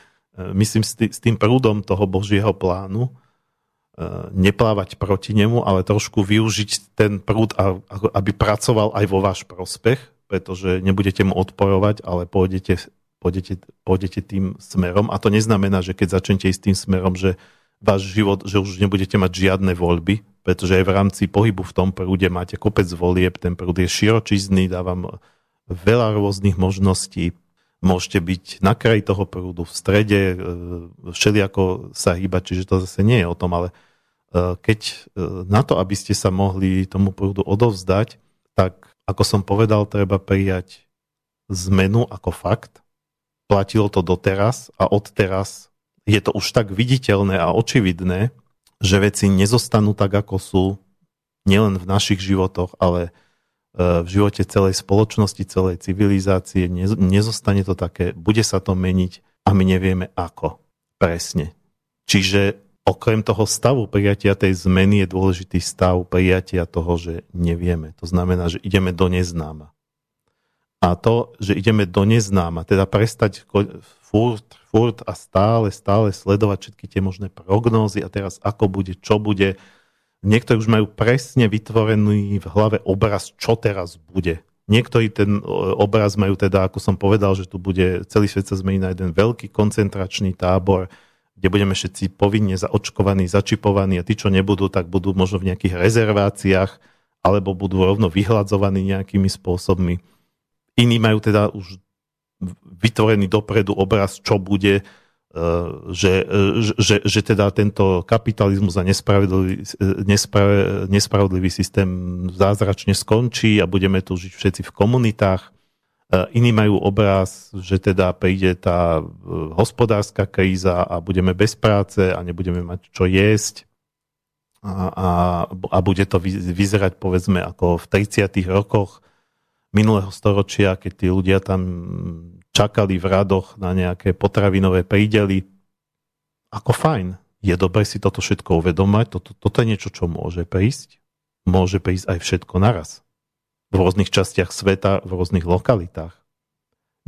[laughs] myslím s tým prúdom toho Božieho plánu, e, neplávať proti nemu, ale trošku využiť ten prúd, aby pracoval aj vo váš prospech, pretože nebudete mu odporovať, ale pôjdete, pôjdete, pôjdete tým smerom. A to neznamená, že keď začnete ísť tým smerom, že váš život, že už nebudete mať žiadne voľby, pretože aj v rámci pohybu v tom prúde máte kopec volieb, ten prúd je širočizný, dávam veľa rôznych možností, môžete byť na kraji toho prúdu, v strede, e, všelijako sa hýbať, čiže to zase nie je o tom, ale e, keď e, na to, aby ste sa mohli tomu prúdu odovzdať, tak ako som povedal, treba prijať zmenu ako fakt. Platilo to doteraz a odteraz je to už tak viditeľné a očividné, že veci nezostanú tak, ako sú nielen v našich životoch, ale E, v živote celej spoločnosti, celej civilizácie. Nezostane to také, bude sa to meniť a my nevieme ako presne. Čiže okrem toho stavu prijatia tej zmeny je dôležitý stav prijatia toho, že nevieme. To znamená, že ideme do neznáma. A to, že ideme do neznáma, teda prestať furt, furt a stále, stále sledovať všetky tie možné prognózy a teraz ako bude, čo bude, Niektorí už majú presne vytvorený v hlave obraz, čo teraz bude. Niektorí ten e, obraz majú teda, ako som povedal, že tu bude celý svet sa zmení na jeden veľký koncentračný tábor, kde budeme všetci povinne zaočkovaní, začipovaní a tí, čo nebudú, tak budú možno v nejakých rezerváciách alebo budú rovno vyhľadzovaní nejakými spôsobmi. Iní majú teda už vytvorený dopredu obraz, čo bude, Eh, že, že, že teda tento kapitalizmus a nespravodlivý, nespra, nespravodlivý systém zázračne skončí a budeme tu žiť všetci v komunitách. Iní majú obraz, že teda príde tá hospodárska kríza a budeme bez práce a nebudeme mať čo jesť a, a, a bude to vyzerať povedzme ako v 30. rokoch minulého storočia, keď tí ľudia tam čakali v radoch na nejaké potravinové prídely. Ako fajn. Je dobre si toto všetko uvedomať. Toto, toto je niečo, čo môže prísť. Môže prísť aj všetko naraz. V rôznych častiach sveta, v rôznych lokalitách.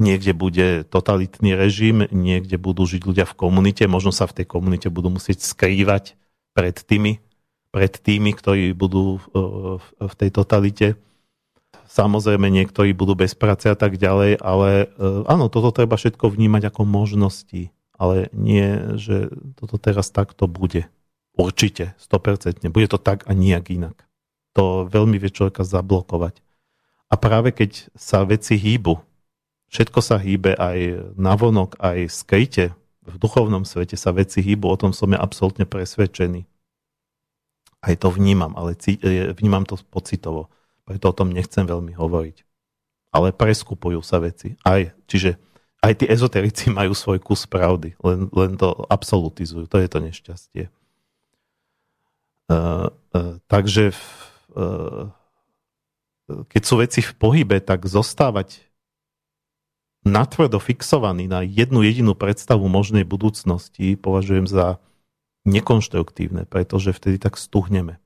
Niekde bude totalitný režim, niekde budú žiť ľudia v komunite, možno sa v tej komunite budú musieť skrývať pred tými, pred tými, ktorí budú v tej totalite Samozrejme, niektorí budú bez práce a tak ďalej, ale e, áno, toto treba všetko vnímať ako možnosti, ale nie, že toto teraz takto bude. Určite, 100%. Bude to tak a nijak inak. To veľmi vie človeka zablokovať. A práve keď sa veci hýbu, všetko sa hýbe aj navonok, aj skryte, v duchovnom svete sa veci hýbu, o tom som ja absolútne presvedčený. Aj to vnímam, ale e, vnímam to pocitovo preto o tom nechcem veľmi hovoriť. Ale preskupujú sa veci. Aj, čiže aj tí ezoterici [laughs] majú svoj kus pravdy, len, len to absolutizujú. To je to nešťastie. Uh, uh, takže uh, keď sú veci v pohybe, tak zostávať natvrdo fixovaný na jednu jedinú predstavu možnej budúcnosti považujem za nekonštruktívne, pretože vtedy tak stuhneme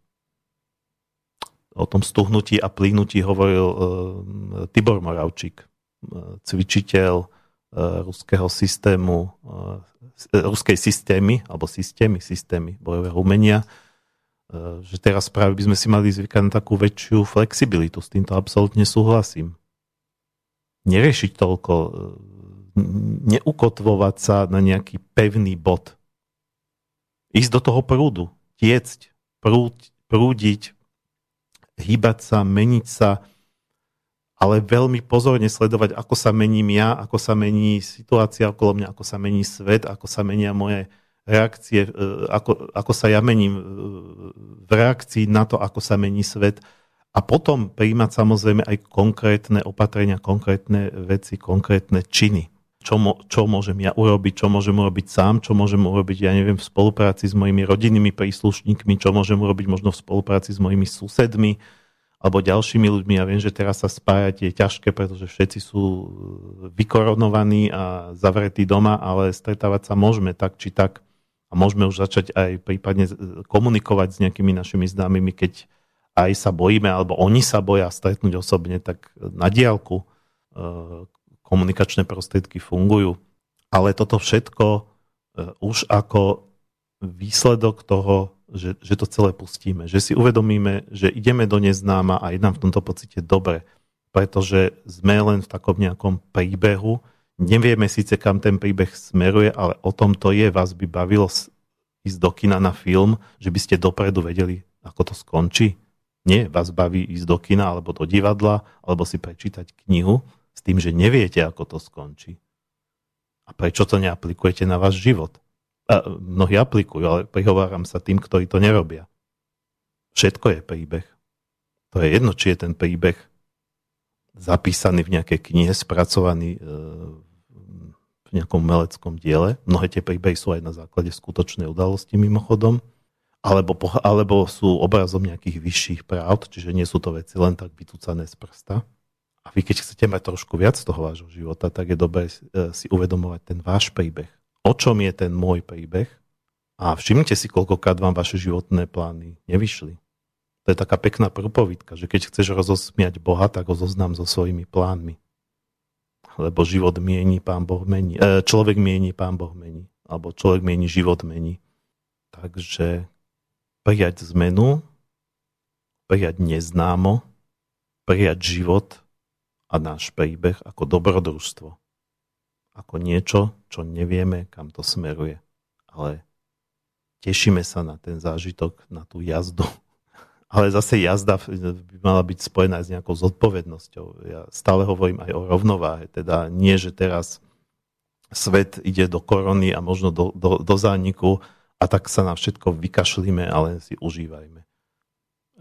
o tom stuhnutí a plíhnutí hovoril uh, Tibor Moravčík, uh, cvičiteľ uh, ruského systému, uh, ruskej systémy, alebo systémy, systémy bojového umenia, uh, že teraz práve by sme si mali zvykať na takú väčšiu flexibilitu. S týmto absolútne súhlasím. Neriešiť toľko, uh, neukotvovať sa na nejaký pevný bod. Ísť do toho prúdu, tiecť, prúd, prúdiť, hýbať sa, meniť sa, ale veľmi pozorne sledovať, ako sa mením ja, ako sa mení situácia okolo mňa, ako sa mení svet, ako sa menia moje reakcie, e, ako, ako sa ja mením e, v reakcii na to, ako sa mení svet a potom príjmať samozrejme aj konkrétne opatrenia, konkrétne veci, konkrétne činy. Čo, mo, čo môžem ja urobiť, čo môžem urobiť sám, čo môžem urobiť, ja neviem, v spolupráci s mojimi rodinnými príslušníkmi, čo môžem urobiť možno v spolupráci s mojimi susedmi alebo ďalšími ľuďmi. Ja viem, že teraz sa spájať je ťažké, pretože všetci sú vykoronovaní a zavretí doma, ale stretávať sa môžeme tak či tak a môžeme už začať aj prípadne komunikovať s nejakými našimi známymi, keď aj sa bojíme, alebo oni sa boja stretnúť osobne, tak na diálku e, komunikačné prostriedky fungujú. Ale toto všetko e, už ako výsledok toho, že, že to celé pustíme. Že si uvedomíme, že ideme do neznáma a je nám v tomto pocite dobre. Pretože sme len v takom nejakom príbehu. Nevieme síce, kam ten príbeh smeruje, ale o tom to je. Vás by bavilo ísť do kina na film, že by ste dopredu vedeli, ako to skončí. Nie, vás baví ísť do kina alebo do divadla, alebo si prečítať knihu s tým, že neviete, ako to skončí. A prečo to neaplikujete na váš život? A mnohí aplikujú, ale prihováram sa tým, ktorí to nerobia. Všetko je príbeh. To je jedno, či je ten príbeh zapísaný v nejakej knihe, spracovaný e, v nejakom meleckom diele. Mnohé tie príbehy sú aj na základe skutočnej udalosti mimochodom alebo, alebo sú obrazom nejakých vyšších práv, čiže nie sú to veci len tak vytúcané z prsta. A vy keď chcete mať trošku viac toho vášho života, tak je dobré e, si uvedomovať ten váš príbeh. O čom je ten môj príbeh? A všimnite si, koľkokrát vám vaše životné plány nevyšli. To je taká pekná prúpovidka, že keď chceš rozosmiať Boha, tak ho zoznám so svojimi plánmi. Lebo život mieni, pán Boh mení. E, človek mieni, pán Boh mení. Alebo človek mieni, život mení. Takže prijať zmenu, prijať neznámo, prijať život a náš príbeh ako dobrodružstvo. Ako niečo, čo nevieme, kam to smeruje. Ale tešíme sa na ten zážitok, na tú jazdu. [laughs] Ale zase jazda by mala byť spojená s nejakou zodpovednosťou. Ja stále hovorím aj o rovnováhe. Teda nie, že teraz svet ide do korony a možno do, do, do zániku a tak sa na všetko vykašlíme a len si užívajme.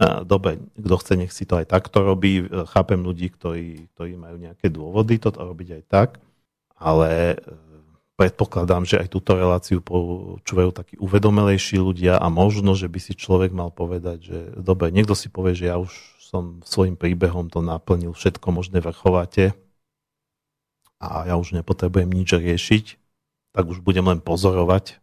Dobre, kto chce, nech si to aj takto robí. Chápem ľudí, ktorí, ktorí majú nejaké dôvody to robiť aj tak, ale e, predpokladám, že aj túto reláciu počúvajú takí uvedomelejší ľudia a možno, že by si človek mal povedať, že dobre, niekto si povie, že ja už som svojim príbehom to naplnil všetko možné vrchovate a ja už nepotrebujem nič riešiť, tak už budem len pozorovať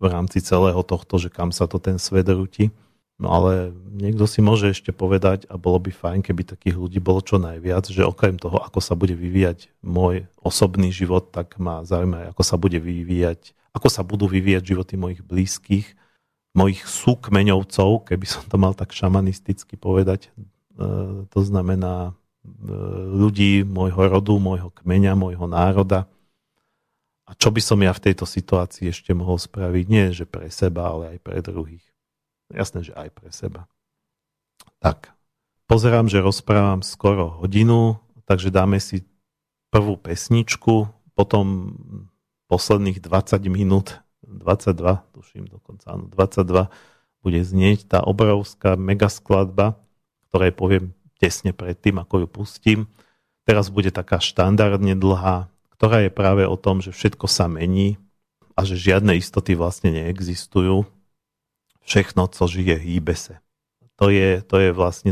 v rámci celého tohto, že kam sa to ten svet rúti. No ale niekto si môže ešte povedať, a bolo by fajn, keby takých ľudí bolo čo najviac, že okrem toho, ako sa bude vyvíjať môj osobný život, tak ma zaujíma, ako sa bude vyvíjať, ako sa budú vyvíjať životy mojich blízkych, mojich súkmeňovcov, keby som to mal tak šamanisticky povedať. E, to znamená e, ľudí môjho rodu, môjho kmeňa, môjho národa, a čo by som ja v tejto situácii ešte mohol spraviť? Nie, že pre seba, ale aj pre druhých. Jasné, že aj pre seba. Tak, pozerám, že rozprávam skoro hodinu, takže dáme si prvú pesničku, potom posledných 20 minút, 22, tuším dokonca, áno, 22, bude znieť tá obrovská megaskladba, ktorej poviem tesne predtým, ako ju pustím. Teraz bude taká štandardne dlhá, ktorá je práve o tom, že všetko sa mení a že žiadne istoty vlastne neexistujú. Všechno, co žije, hýbe sa. To je, to, je vlastne,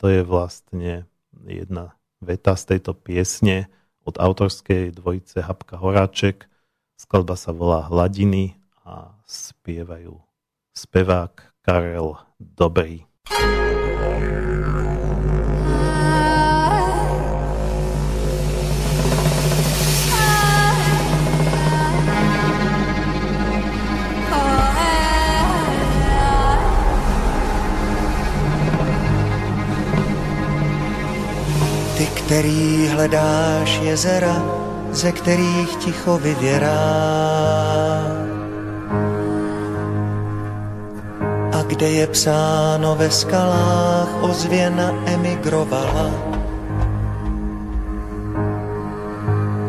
to je vlastne jedna veta z tejto piesne od autorskej dvojice Habka Horáček. Skladba sa volá Hladiny a spievajú spevák Karel Dobrý. Který hledáš jezera, ze kterých ticho vyvěrá. A kde je psáno ve skalách, ozvěna emigrovala.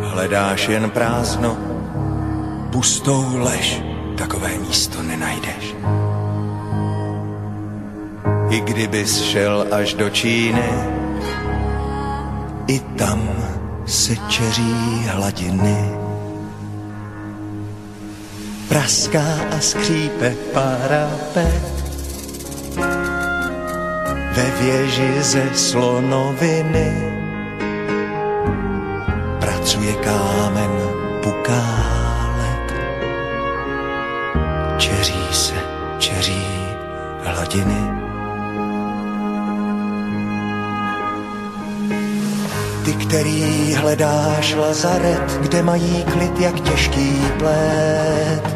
Hledáš jen prázdno, pustou lež, takové místo nenajdeš. I kdybys šel až do Číny, i tam se čeří hladiny. Praská a skřípe parapet ve věži ze slonoviny. Pracuje kámen, puká čeří se, čeří hladiny. Který hledáš lazaret, kde mají klid jak těžký plét.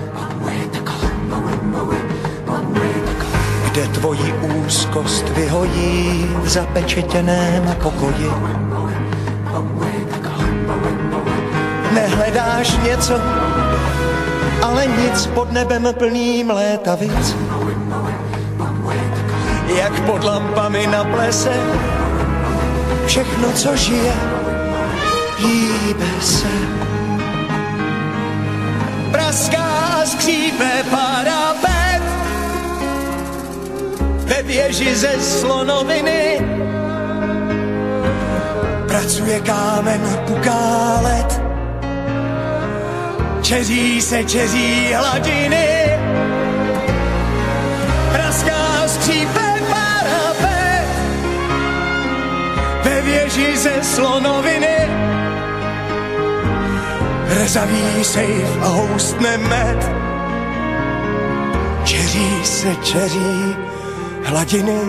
Kde tvoji úzkost vyhojí v zapečetěném pokoji. Nehledáš něco, ale nic pod nebem plným létavic. Jak pod lampami na plese, všechno, co žije, hýbe se. Praská a skřípe parapet ve věži ze slonoviny. Pracuje kámen, puká led, čeří se čeří hladiny. Praská skřípe věži ze slonoviny. Rezavý sejf a houstne med. Čeří se čeří hladiny.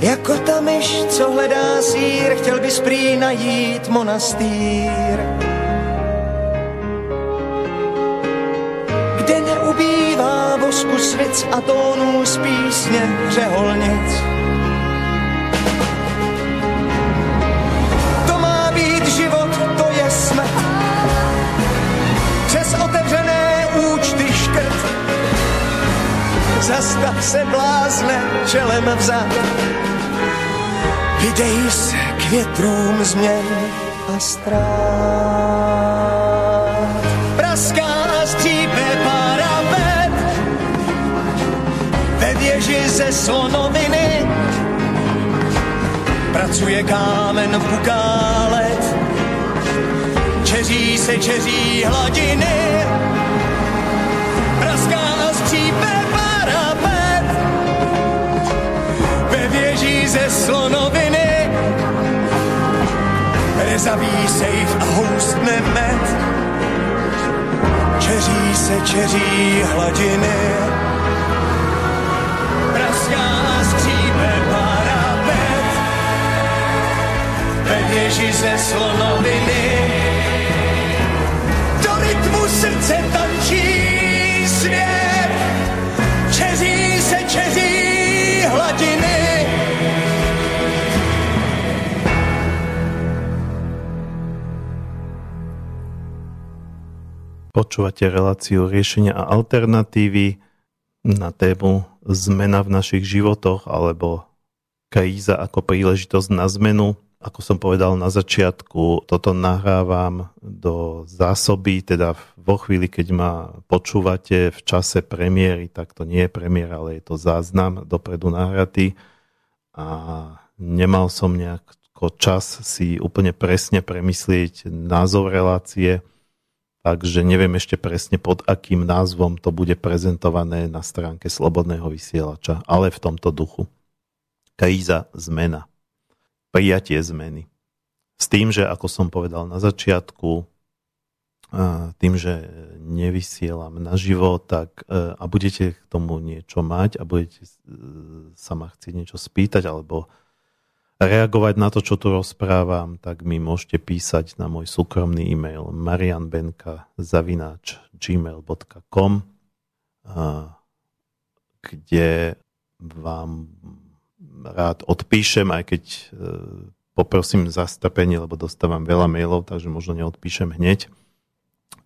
Jako ta myš, co hledá sír, chtěl bys prý najít monastýr. Svic a tónů z písně řeholnic. To má být život, to je smrt. Přes otevřené účty škrt. Zastav se blázne čelem vzad Vydej se k větrům změn a strát. Pracuje kámen pukálet, čeří se čeří hladiny. Praská a střípe parapet ve věži ze slonoviny rezavý sejf a houstne med. Čeří se čeří hladiny, ze slonoviny. Do rytmu srdce tančí svět, čeří se čeří hladiny. Počúvate reláciu riešenia a alternatívy na tému zmena v našich životoch alebo kríza ako príležitosť na zmenu. Ako som povedal na začiatku, toto nahrávam do zásoby, teda vo chvíli, keď ma počúvate v čase premiéry, tak to nie je premiéra, ale je to záznam dopredu nahratý a nemal som nejako čas si úplne presne premyslieť názov relácie, takže neviem ešte presne pod akým názvom to bude prezentované na stránke Slobodného vysielača, ale v tomto duchu. Kríza zmena. Prijatie zmeny. S tým, že ako som povedal na začiatku, tým, že nevysielam naživo, tak a budete k tomu niečo mať a budete e, sa ma chcieť niečo spýtať alebo reagovať na to, čo tu rozprávam, tak mi môžete písať na môj súkromný e-mail marianbenka.gmail.com kde vám rád odpíšem, aj keď e, poprosím za strpenie, lebo dostávam veľa mailov, takže možno neodpíšem hneď.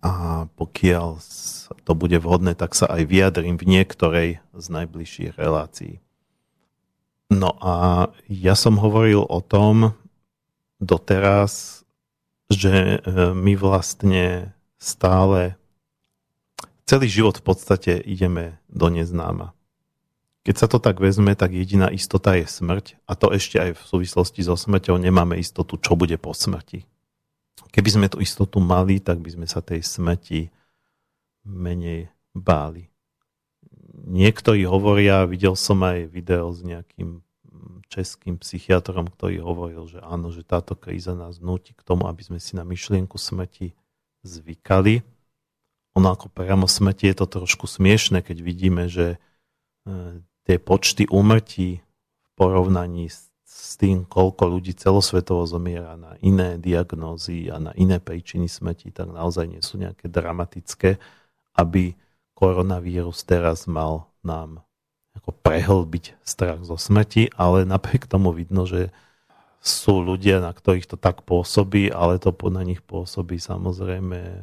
A pokiaľ to bude vhodné, tak sa aj vyjadrím v niektorej z najbližších relácií. No a ja som hovoril o tom doteraz, že e, my vlastne stále celý život v podstate ideme do neznáma. Keď sa to tak vezme, tak jediná istota je smrť a to ešte aj v súvislosti so smrťou nemáme istotu, čo bude po smrti. Keby sme tú istotu mali, tak by sme sa tej smrti menej báli. Niektorí hovoria, videl som aj video s nejakým českým psychiatrom, ktorý hovoril, že áno, že táto kríza nás nutí k tomu, aby sme si na myšlienku smrti zvykali. Ono ako priamo smrti je to trošku smiešne, keď vidíme, že e, tie počty úmrtí v porovnaní s s tým, koľko ľudí celosvetovo zomiera na iné diagnózy a na iné príčiny smrti, tak naozaj nie sú nejaké dramatické, aby koronavírus teraz mal nám ako prehlbiť strach zo smrti, ale napriek tomu vidno, že sú ľudia, na ktorých to tak pôsobí, ale to na nich pôsobí samozrejme e,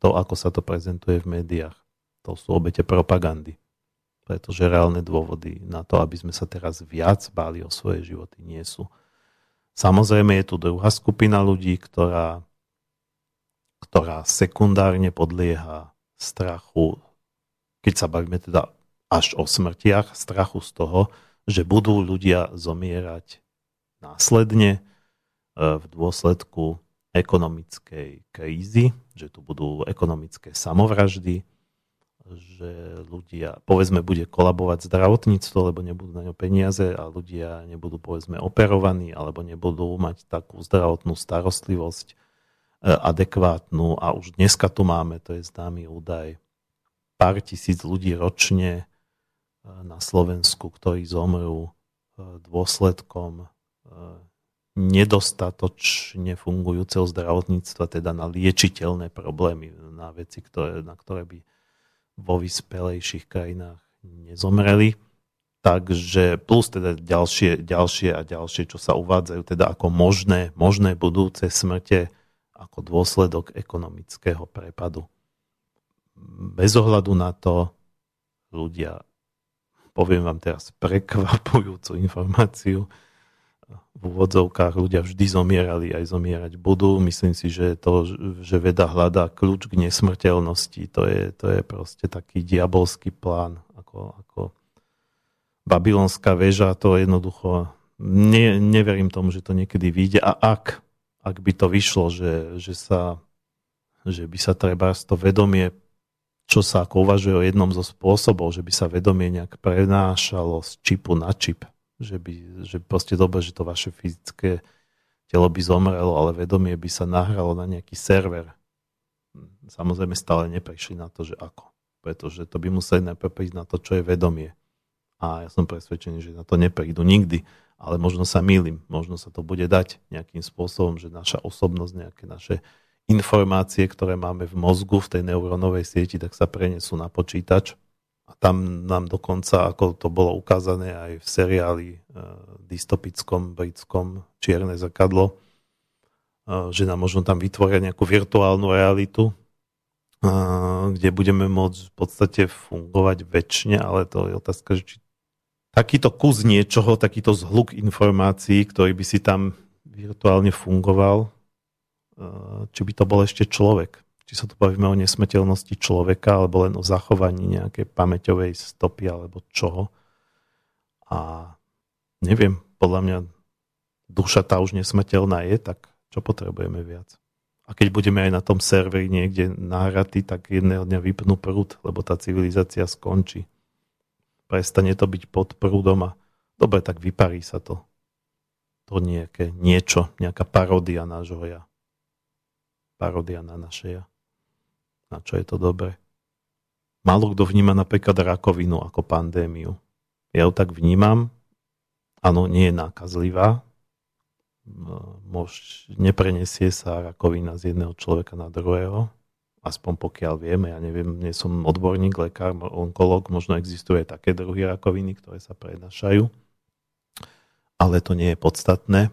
to, ako sa to prezentuje v médiách. To sú obete propagandy pretože reálne dôvody na to, aby sme sa teraz viac báli o svoje životy, nie sú. Samozrejme je tu druhá skupina ľudí, ktorá, ktorá sekundárne podlieha strachu, keď sa bavíme teda až o smrtiach, strachu z toho, že budú ľudia zomierať následne e, v dôsledku ekonomickej krízy, že tu budú ekonomické samovraždy, že ľudia, povedzme, bude kolabovať zdravotníctvo, lebo nebudú na ňo peniaze a ľudia nebudú, povedzme, operovaní alebo nebudú mať takú zdravotnú starostlivosť e, adekvátnu. A už dneska tu máme, to je známy údaj, pár tisíc ľudí ročne e, na Slovensku, ktorí zomrú e, dôsledkom nedostatočne fungujúceho zdravotníctva, teda na liečiteľné problémy, na veci, ktoré, na ktoré by vo vyspelejších krajinách nezomreli. Takže plus teda ďalšie, ďalšie a ďalšie, čo sa uvádzajú teda ako možné, možné budúce smrte ako dôsledok ekonomického prepadu. Bez ohľadu na to ľudia, poviem vám teraz prekvapujúcu informáciu, v úvodzovkách ľudia vždy zomierali, aj zomierať budú. Myslím si, že to, že veda hľadá kľúč k nesmrteľnosti, to je, to je proste taký diabolský plán, ako, ako babylonská väža, to jednoducho ne, neverím tomu, že to niekedy vyjde. A ak, ak by to vyšlo, že, že, sa, že by sa treba to vedomie, čo sa ako uvažuje o jednom zo spôsobov, že by sa vedomie nejak prenášalo z čipu na čip, že by, že proste dobre, že to vaše fyzické telo by zomrelo, ale vedomie by sa nahralo na nejaký server. Samozrejme stále neprišli na to, že ako. Pretože to by museli najprv prísť na to, čo je vedomie. A ja som presvedčený, že na to neprídu nikdy. Ale možno sa mýlim, možno sa to bude dať nejakým spôsobom, že naša osobnosť, nejaké naše informácie, ktoré máme v mozgu, v tej neurónovej sieti, tak sa prenesú na počítač a tam nám dokonca, ako to bolo ukázané aj v seriáli e, dystopickom, britskom Čierne zrkadlo, e, že nám možno tam vytvoria nejakú virtuálnu realitu, e, kde budeme môcť v podstate fungovať väčšine, ale to je otázka, že či takýto kus niečoho, takýto zhluk informácií, ktorý by si tam virtuálne fungoval, či by to bol ešte človek či sa tu bavíme o nesmrteľnosti človeka, alebo len o zachovaní nejakej pamäťovej stopy, alebo čoho. A neviem, podľa mňa duša tá už nesmrteľná je, tak čo potrebujeme viac? A keď budeme aj na tom serveri niekde nahratí, tak jedného dňa vypnú prúd, lebo tá civilizácia skončí. Prestane to byť pod prúdom a dobre, tak vyparí sa to. To nejaké niečo, nejaká paródia nášho ja. Paródia na naše ja na čo je to dobré. Málo kto vníma napríklad rakovinu ako pandémiu. Ja ju tak vnímam. Áno, nie je nákazlivá. Mož, neprenesie sa rakovina z jedného človeka na druhého. Aspoň pokiaľ vieme, ja neviem, nie som odborník, lekár, onkolog, možno existuje také druhy rakoviny, ktoré sa prenašajú. Ale to nie je podstatné.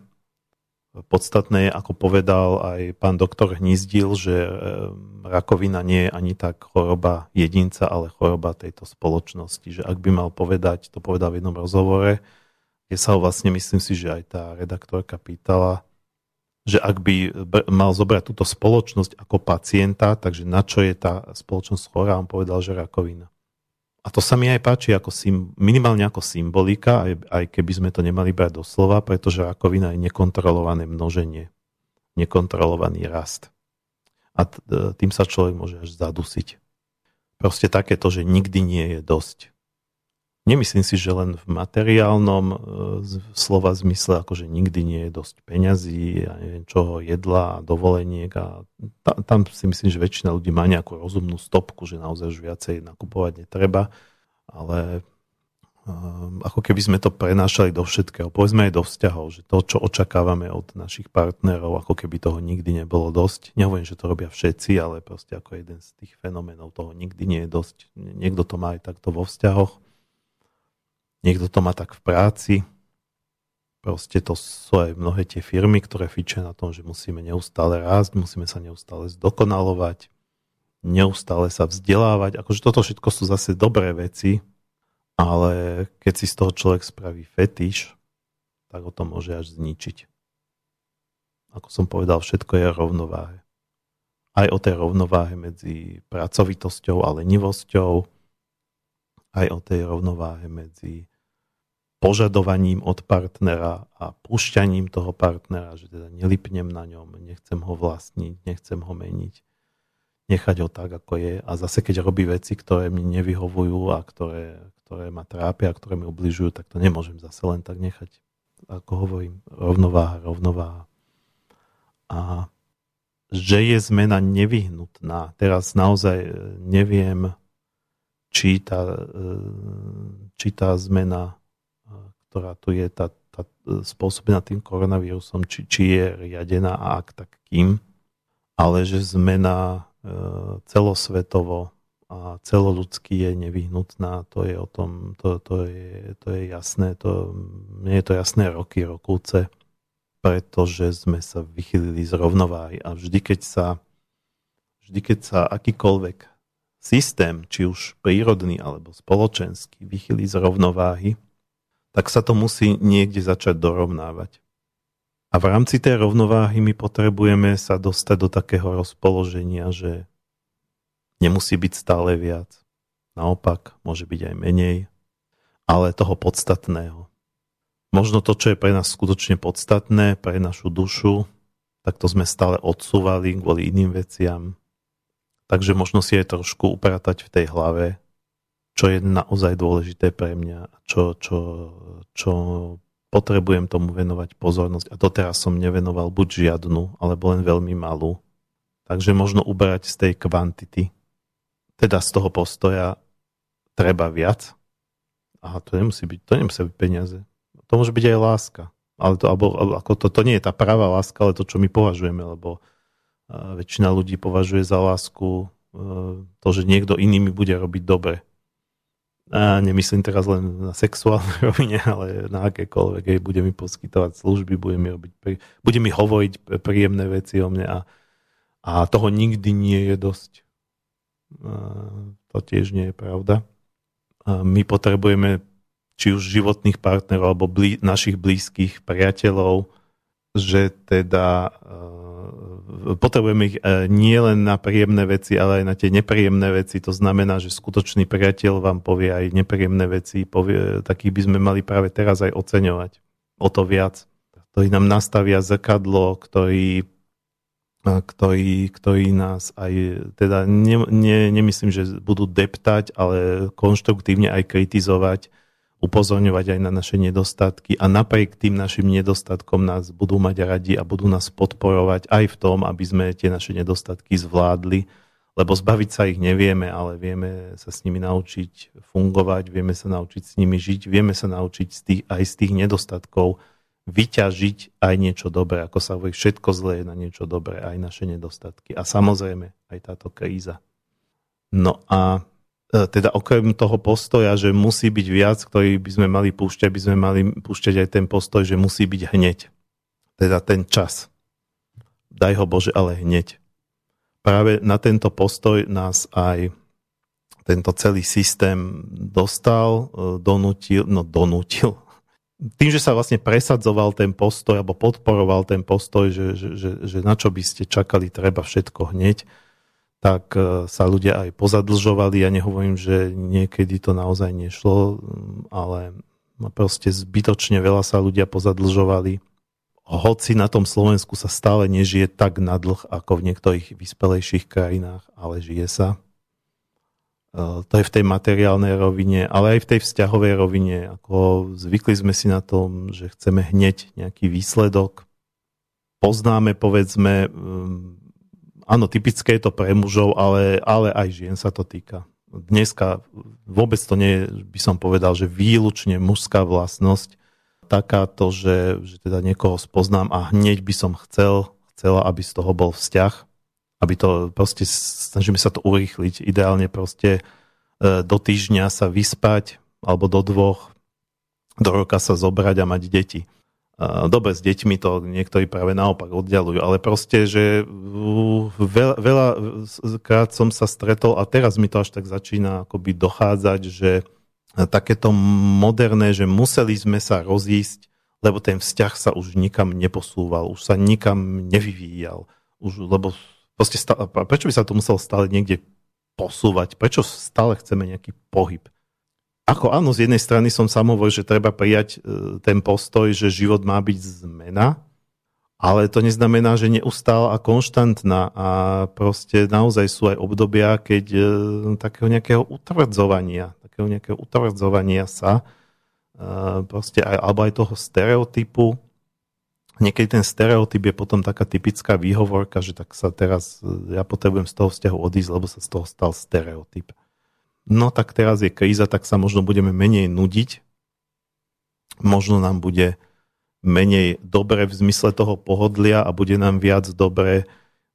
Podstatné je, ako povedal aj pán doktor Hnízdil, že e, rakovina nie je ani tak choroba jedinca, ale choroba tejto spoločnosti. Že ak by mal povedať, to povedal v jednom rozhovore, kde sa ho vlastne, myslím si, že aj tá redaktorka pýtala, že ak by mal zobrať túto spoločnosť ako pacienta, takže na čo je tá spoločnosť chorá, on povedal, že rakovina. A to sa mi aj páči ako sim, minimálne ako symbolika, aj, aj keby sme to nemali brať do slova, pretože rakovina je nekontrolované množenie, nekontrolovaný rast. A tým sa človek môže až zadusiť. Proste takéto, že nikdy nie je dosť. Nemyslím si, že len v materiálnom e, slova zmysle, akože nikdy nie je dosť peňazí a neviem čoho, jedla a dovoleniek a tam, tam si myslím, že väčšina ľudí má nejakú rozumnú stopku, že naozaj už viacej nakupovať netreba, ale um, ako keby sme to prenášali do všetkého, povedzme aj do vzťahov, že to, čo očakávame od našich partnerov, ako keby toho nikdy nebolo dosť. Nehovorím, že to robia všetci, ale proste ako jeden z tých fenoménov toho nikdy nie je dosť. Niekto to má aj takto vo vzťahoch Niekto to má tak v práci. Proste to sú aj mnohé tie firmy, ktoré fičia na tom, že musíme neustále rásť, musíme sa neustále zdokonalovať, neustále sa vzdelávať. Akože toto všetko sú zase dobré veci, ale keď si z toho človek spraví fetiš, tak ho to môže až zničiť. Ako som povedal, všetko je rovnováhe. Aj o tej rovnováhe medzi pracovitosťou a lenivosťou, aj o tej rovnováhe medzi požadovaním od partnera a pušťaním toho partnera, že teda nelipnem na ňom, nechcem ho vlastniť, nechcem ho meniť, nechať ho tak, ako je. A zase, keď robí veci, ktoré mi nevyhovujú a ktoré, ktoré ma trápia, ktoré mi ubližujú, tak to nemôžem zase len tak nechať. Ako hovorím, rovnováha, rovnováha. A že je zmena nevyhnutná. Teraz naozaj neviem, či tá, či tá zmena ktorá tu je tá, tá spôsobená tým koronavírusom, či, či je riadená a ak tak kým, ale že zmena e, celosvetovo a celoludský je nevyhnutná, to je o tom, to, to, je, to je jasné, to, mne je to jasné roky, rokúce, pretože sme sa vychylili z rovnováhy a vždy, keď sa vždy, keď sa akýkoľvek systém, či už prírodný alebo spoločenský, vychylí z rovnováhy, tak sa to musí niekde začať dorovnávať. A v rámci tej rovnováhy my potrebujeme sa dostať do takého rozpoloženia, že nemusí byť stále viac. Naopak, môže byť aj menej, ale toho podstatného. Možno to, čo je pre nás skutočne podstatné, pre našu dušu, tak to sme stále odsúvali kvôli iným veciam. Takže možno si aj trošku upratať v tej hlave, čo je naozaj dôležité pre mňa, čo, čo, čo potrebujem tomu venovať pozornosť. A to teraz som nevenoval buď žiadnu, alebo len veľmi malú. Takže možno uberať z tej kvantity. Teda z toho postoja treba viac. A to nemusí byť, to nemusí byť peniaze. To môže byť aj láska. Ale to, alebo, ako to, to nie je tá pravá láska, ale to, čo my považujeme, lebo väčšina ľudí považuje za lásku to, že niekto iný mi bude robiť dobre a nemyslím teraz len na sexuálne [laughs] rovine, ale na akékoľvek, hej, bude mi poskytovať služby, bude mi, robiť, bude mi hovoriť príjemné veci o mne a, a toho nikdy nie je dosť. A to tiež nie je pravda. A my potrebujeme či už životných partnerov alebo blí, našich blízkych priateľov, že teda potrebujeme ich e, nie len na príjemné veci, ale aj na tie nepríjemné veci. To znamená, že skutočný priateľ vám povie aj nepríjemné veci. Povie, takých by sme mali práve teraz aj oceňovať. O to viac. Ktorí nám nastavia zrkadlo, ktorí, ktorí, ktorí nás aj, teda ne, ne, nemyslím, že budú deptať, ale konštruktívne aj kritizovať upozorňovať aj na naše nedostatky a napriek tým našim nedostatkom nás budú mať radi a budú nás podporovať aj v tom, aby sme tie naše nedostatky zvládli, lebo zbaviť sa ich nevieme, ale vieme sa s nimi naučiť fungovať, vieme sa naučiť s nimi žiť, vieme sa naučiť z tých, aj z tých nedostatkov vyťažiť aj niečo dobré, ako sa hovorí, všetko zlé je na niečo dobré, aj naše nedostatky. A samozrejme aj táto kríza. No a teda okrem toho postoja, že musí byť viac, ktorý by sme mali púšťať, by sme mali púšťať aj ten postoj, že musí byť hneď. Teda ten čas. Daj ho Bože, ale hneď. Práve na tento postoj nás aj tento celý systém dostal, e, donútil, no donútil. Tým, že sa vlastne presadzoval ten postoj, alebo podporoval ten postoj, že, že, že, že na čo by ste čakali, treba všetko hneď, tak e, sa ľudia aj pozadlžovali. Ja nehovorím, že niekedy to naozaj nešlo, ale proste zbytočne veľa sa ľudia pozadlžovali. Hoci na tom Slovensku sa stále nežije tak na dlh ako v niektorých vyspelejších krajinách, ale žije sa. E, to je v tej materiálnej rovine, ale aj v tej vzťahovej rovine. Ako zvykli sme si na tom, že chceme hneď nejaký výsledok. Poznáme, povedzme, áno, typické je to pre mužov, ale, ale aj žien sa to týka. Dneska vôbec to nie je, by som povedal, že výlučne mužská vlastnosť, takáto, že, že teda niekoho spoznám a hneď by som chcel, chcela, aby z toho bol vzťah, aby to proste, snažíme sa to urýchliť, ideálne proste e, do týždňa sa vyspať, alebo do dvoch, do roka sa zobrať a mať deti. Dobre, s deťmi to niektorí práve naopak oddialujú, ale proste, že veľa, veľa krát som sa stretol a teraz mi to až tak začína akoby dochádzať, že takéto moderné, že museli sme sa rozísť, lebo ten vzťah sa už nikam neposúval, už sa nikam nevyvíjal. Už, lebo proste stále, prečo by sa to muselo stále niekde posúvať? Prečo stále chceme nejaký pohyb? Ako áno, z jednej strany som samovoj, že treba prijať e, ten postoj, že život má byť zmena, ale to neznamená, že neustála a konštantná. A proste naozaj sú aj obdobia, keď e, takého nejakého utvrdzovania, takého nejakého utvrdzovania sa, e, proste aj, alebo aj toho stereotypu, niekedy ten stereotyp je potom taká typická výhovorka, že tak sa teraz, ja potrebujem z toho vzťahu odísť, lebo sa z toho stal stereotyp no tak teraz je kríza, tak sa možno budeme menej nudiť, možno nám bude menej dobre v zmysle toho pohodlia a bude nám viac dobre e,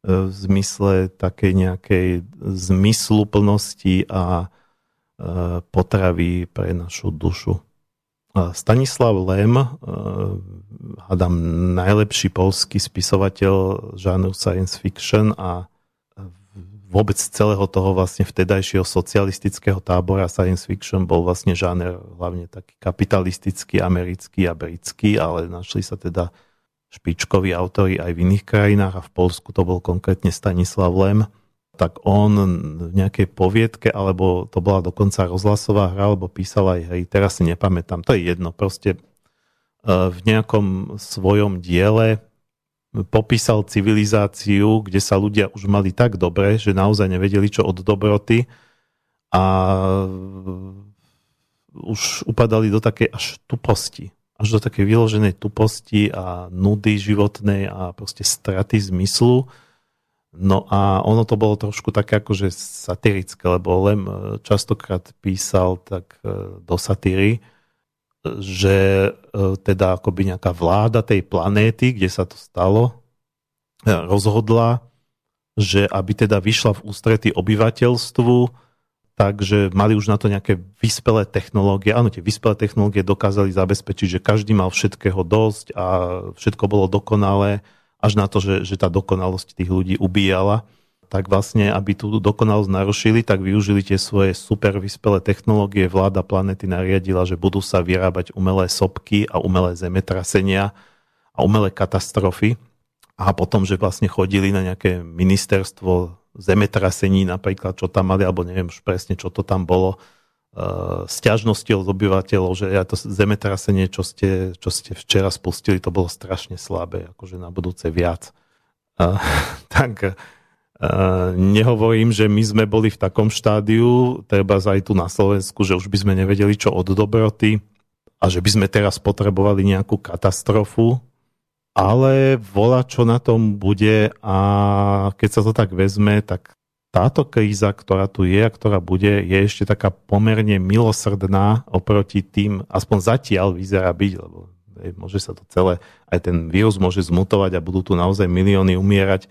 v zmysle takej nejakej zmysluplnosti a e, potravy pre našu dušu. Stanislav Lem, e, hádam najlepší polský spisovateľ žánru science fiction a vôbec celého toho vlastne vtedajšieho socialistického tábora science fiction bol vlastne žáner hlavne taký kapitalistický, americký a britský, ale našli sa teda špičkoví autory aj v iných krajinách a v Polsku to bol konkrétne Stanislav Lem, tak on v nejakej poviedke, alebo to bola dokonca rozhlasová hra, alebo písal aj hry, teraz si nepamätám, to je jedno, proste eh, v nejakom svojom diele popísal civilizáciu, kde sa ľudia už mali tak dobre, že naozaj nevedeli, čo od dobroty a už upadali do takej až tuposti. Až do takej vyloženej tuposti a nudy životnej a proste straty zmyslu. No a ono to bolo trošku také akože satirické, lebo Lem častokrát písal tak e, do satíry, že e, teda akoby nejaká vláda tej planéty, kde sa to stalo, e, rozhodla, že aby teda vyšla v ústrety obyvateľstvu, takže mali už na to nejaké vyspelé technológie. Áno, tie vyspelé technológie dokázali zabezpečiť, že každý mal všetkého dosť a všetko bolo dokonalé, až na to, že, že tá dokonalosť tých ľudí ubíjala tak vlastne, aby tú dokonalosť narušili, tak využili tie svoje super vyspelé technológie. Vláda planety nariadila, že budú sa vyrábať umelé sopky a umelé zemetrasenia a umelé katastrofy. A potom, že vlastne chodili na nejaké ministerstvo zemetrasení napríklad, čo tam mali, alebo neviem už presne, čo to tam bolo, uh, sťažnosti od obyvateľov, že ja to zemetrasenie, čo ste, čo ste včera spustili, to bolo strašne slabé, akože na budúce viac. Uh, [laughs] tak Nehovorím, že my sme boli v takom štádiu, treba aj tu na Slovensku, že už by sme nevedeli, čo od dobroty a že by sme teraz potrebovali nejakú katastrofu, ale vola, čo na tom bude a keď sa to tak vezme, tak táto kríza, ktorá tu je a ktorá bude, je ešte taká pomerne milosrdná oproti tým, aspoň zatiaľ vyzerá byť, lebo môže sa to celé, aj ten vírus môže zmutovať a budú tu naozaj milióny umierať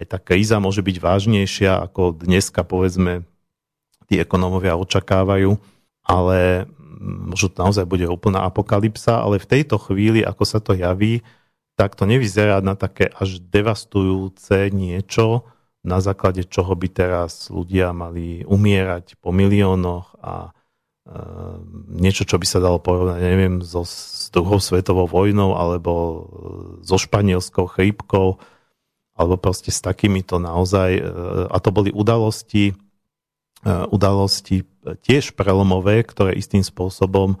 aj tá kríza môže byť vážnejšia, ako dneska povedzme tí ekonómovia očakávajú, ale možno to naozaj bude úplná apokalypsa, ale v tejto chvíli, ako sa to javí, tak to nevyzerá na také až devastujúce niečo, na základe čoho by teraz ľudia mali umierať po miliónoch a e, niečo, čo by sa dalo porovnať, neviem, so, s druhou svetovou vojnou alebo so španielskou chrípkou alebo proste s takýmito naozaj, a to boli udalosti, udalosti tiež prelomové, ktoré istým spôsobom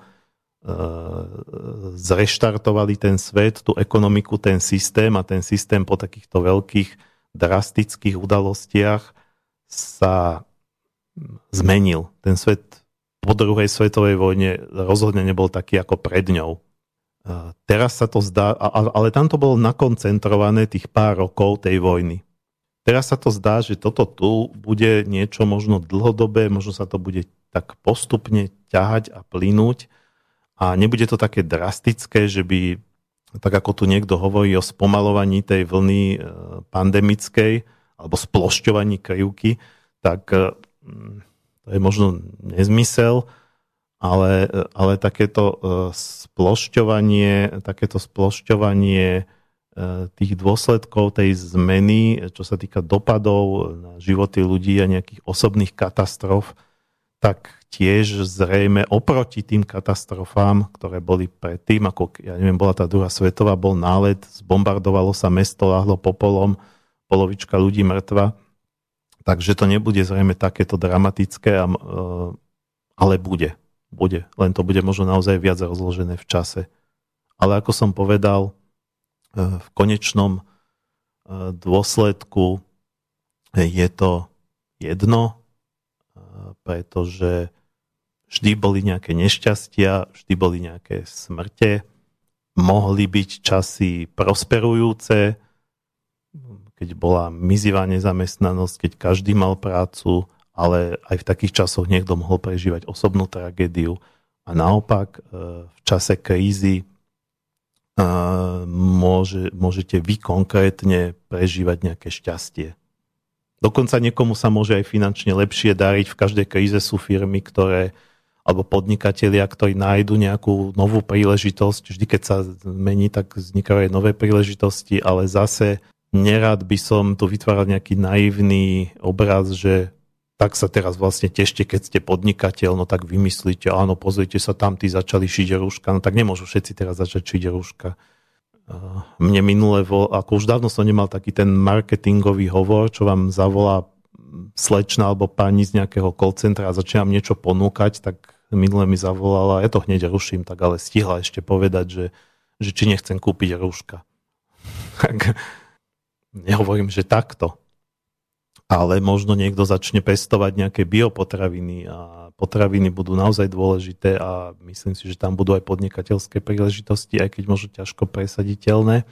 zreštartovali ten svet, tú ekonomiku, ten systém a ten systém po takýchto veľkých drastických udalostiach sa zmenil. Ten svet po druhej svetovej vojne rozhodne nebol taký ako pred ňou. Teraz sa to zdá, ale tam to bolo nakoncentrované tých pár rokov tej vojny. Teraz sa to zdá, že toto tu bude niečo možno dlhodobé, možno sa to bude tak postupne ťahať a plynúť a nebude to také drastické, že by, tak ako tu niekto hovorí o spomalovaní tej vlny e, pandemickej alebo splošťovaní krivky, tak e, to je možno nezmysel, ale, ale takéto e, splošťovanie, takéto splošťovanie e, tých dôsledkov tej zmeny, čo sa týka dopadov na životy ľudí a nejakých osobných katastrof, tak tiež zrejme oproti tým katastrofám, ktoré boli predtým, ako ja neviem, bola tá druhá svetová, bol nálet, zbombardovalo sa mesto, lahlo popolom, polovička ľudí mŕtva, Takže to nebude zrejme takéto dramatické, e, ale bude. Bude. Len to bude možno naozaj viac rozložené v čase. Ale ako som povedal, e, v konečnom e, dôsledku je to jedno, pretože vždy boli nejaké nešťastia, vždy boli nejaké smrte, mohli byť časy prosperujúce, keď bola mizivá nezamestnanosť, keď každý mal prácu, ale aj v takých časoch niekto mohol prežívať osobnú tragédiu. A naopak e, v čase krízy e, môže, môžete vy konkrétne prežívať nejaké šťastie. Dokonca niekomu sa môže aj finančne lepšie dariť. V každej kríze sú firmy, ktoré alebo podnikatelia, ktorí nájdu nejakú novú príležitosť. Vždy, keď sa mení, tak vznikajú aj nové príležitosti, ale zase nerad by som tu vytváral nejaký naivný obraz, že tak sa teraz vlastne tešte, keď ste podnikateľ, no tak vymyslíte, áno, pozrite sa, tam tí začali šiť rúška, no tak nemôžu všetci teraz začať šiť rúška. Mne minule, ako už dávno som nemal taký ten marketingový hovor, čo vám zavolá slečna alebo pani z nejakého call centra a začínam niečo ponúkať, tak minule mi zavolala, ja to hneď ruším, tak ale stihla ešte povedať, že, že či nechcem kúpiť rúška. [laughs] Tak Nehovorím, že takto. Ale možno niekto začne pestovať nejaké biopotraviny a potraviny budú naozaj dôležité a myslím si, že tam budú aj podnikateľské príležitosti, aj keď možno ťažko presaditeľné.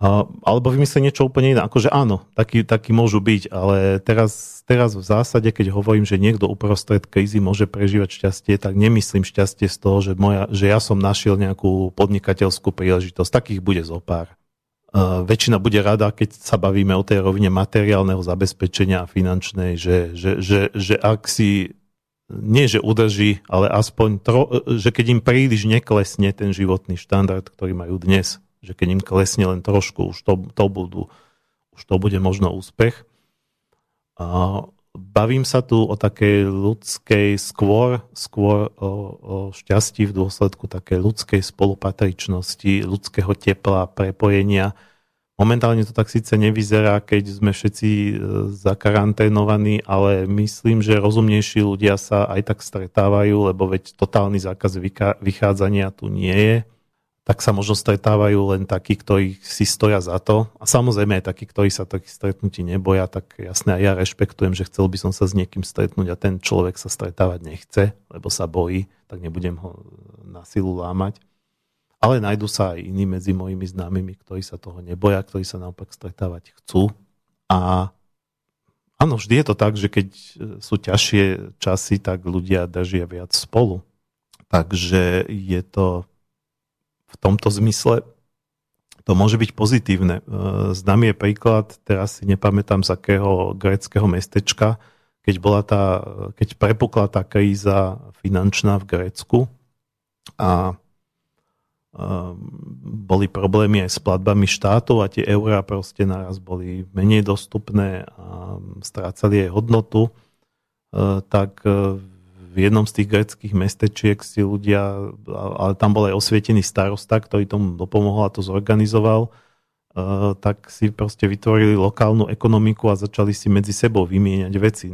Alebo vymyslieť niečo úplne iné. Akože áno, taký, taký môžu byť, ale teraz, teraz v zásade, keď hovorím, že niekto uprostred krízy môže prežívať šťastie, tak nemyslím šťastie z toho, že, moja, že ja som našiel nejakú podnikateľskú príležitosť. Takých bude zo pár. Uh, väčšina bude rada, keď sa bavíme o tej rovine materiálneho zabezpečenia a finančnej, že, že, že, že ak si nie že udrží, ale aspoň, tro, že keď im príliš neklesne ten životný štandard, ktorý majú dnes, že keď im klesne len trošku, už to, to, budú, už to bude možno úspech. A bavím sa tu o takej ľudskej, skôr, skôr o, o šťastí v dôsledku takej ľudskej spolupatričnosti, ľudského tepla, prepojenia. Momentálne to tak síce nevyzerá, keď sme všetci e, zakaranténovaní, ale myslím, že rozumnejší ľudia sa aj tak stretávajú, lebo veď totálny zákaz vychádzania tu nie je tak sa možno stretávajú len takí, ktorí si stoja za to. A samozrejme aj takí, ktorí sa takých stretnutí neboja, tak jasne aj ja rešpektujem, že chcel by som sa s niekým stretnúť a ten človek sa stretávať nechce, lebo sa bojí, tak nebudem ho na silu lámať. Ale nájdu sa aj iní medzi mojimi známymi, ktorí sa toho neboja, ktorí sa naopak stretávať chcú. A áno, vždy je to tak, že keď sú ťažšie časy, tak ľudia držia viac spolu. Takže je to v tomto zmysle to môže byť pozitívne. E, známy je príklad, teraz si nepamätám z akého greckého mestečka, keď, bola tá, keď prepukla tá kríza finančná v Grécku a e, boli problémy aj s platbami štátov a tie eurá proste naraz boli menej dostupné a strácali aj hodnotu, e, tak v jednom z tých greckých mestečiek si ľudia, ale tam bol aj osvietený starosta, ktorý tomu dopomohol a to zorganizoval, tak si proste vytvorili lokálnu ekonomiku a začali si medzi sebou vymieňať veci.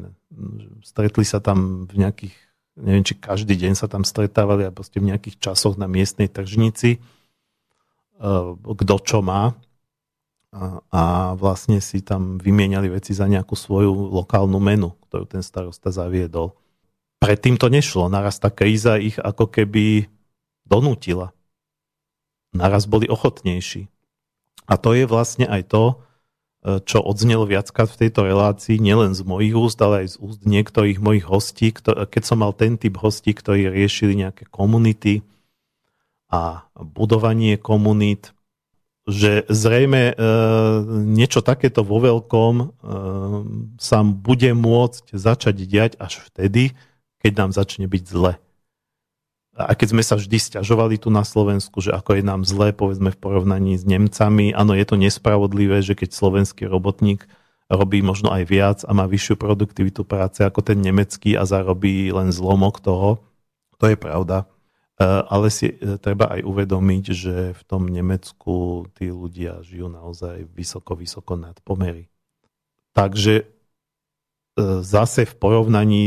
Stretli sa tam v nejakých, neviem, či každý deň sa tam stretávali a proste v nejakých časoch na miestnej tržnici, kto čo má a vlastne si tam vymieniali veci za nejakú svoju lokálnu menu, ktorú ten starosta zaviedol. Predtým to nešlo, naraz tá kríza ich ako keby donútila. Naraz boli ochotnejší. A to je vlastne aj to, e, čo odznelo viackrát v tejto relácii, nielen z mojich úst, ale aj z úst niektorých mojich hostí, keď som mal ten typ hostí, ktorí riešili nejaké komunity a budovanie komunít, že zrejme e, niečo takéto vo veľkom e, sa bude môcť začať diať až vtedy, keď nám začne byť zle. A keď sme sa vždy stiažovali tu na Slovensku, že ako je nám zle, povedzme v porovnaní s Nemcami, áno, je to nespravodlivé, že keď slovenský robotník robí možno aj viac a má vyššiu produktivitu práce ako ten nemecký a zarobí len zlomok toho, to je pravda. Eh, ale si eh, treba aj uvedomiť, že v tom Nemecku tí ľudia žijú naozaj vysoko, vysoko nad pomery. Takže zase v porovnaní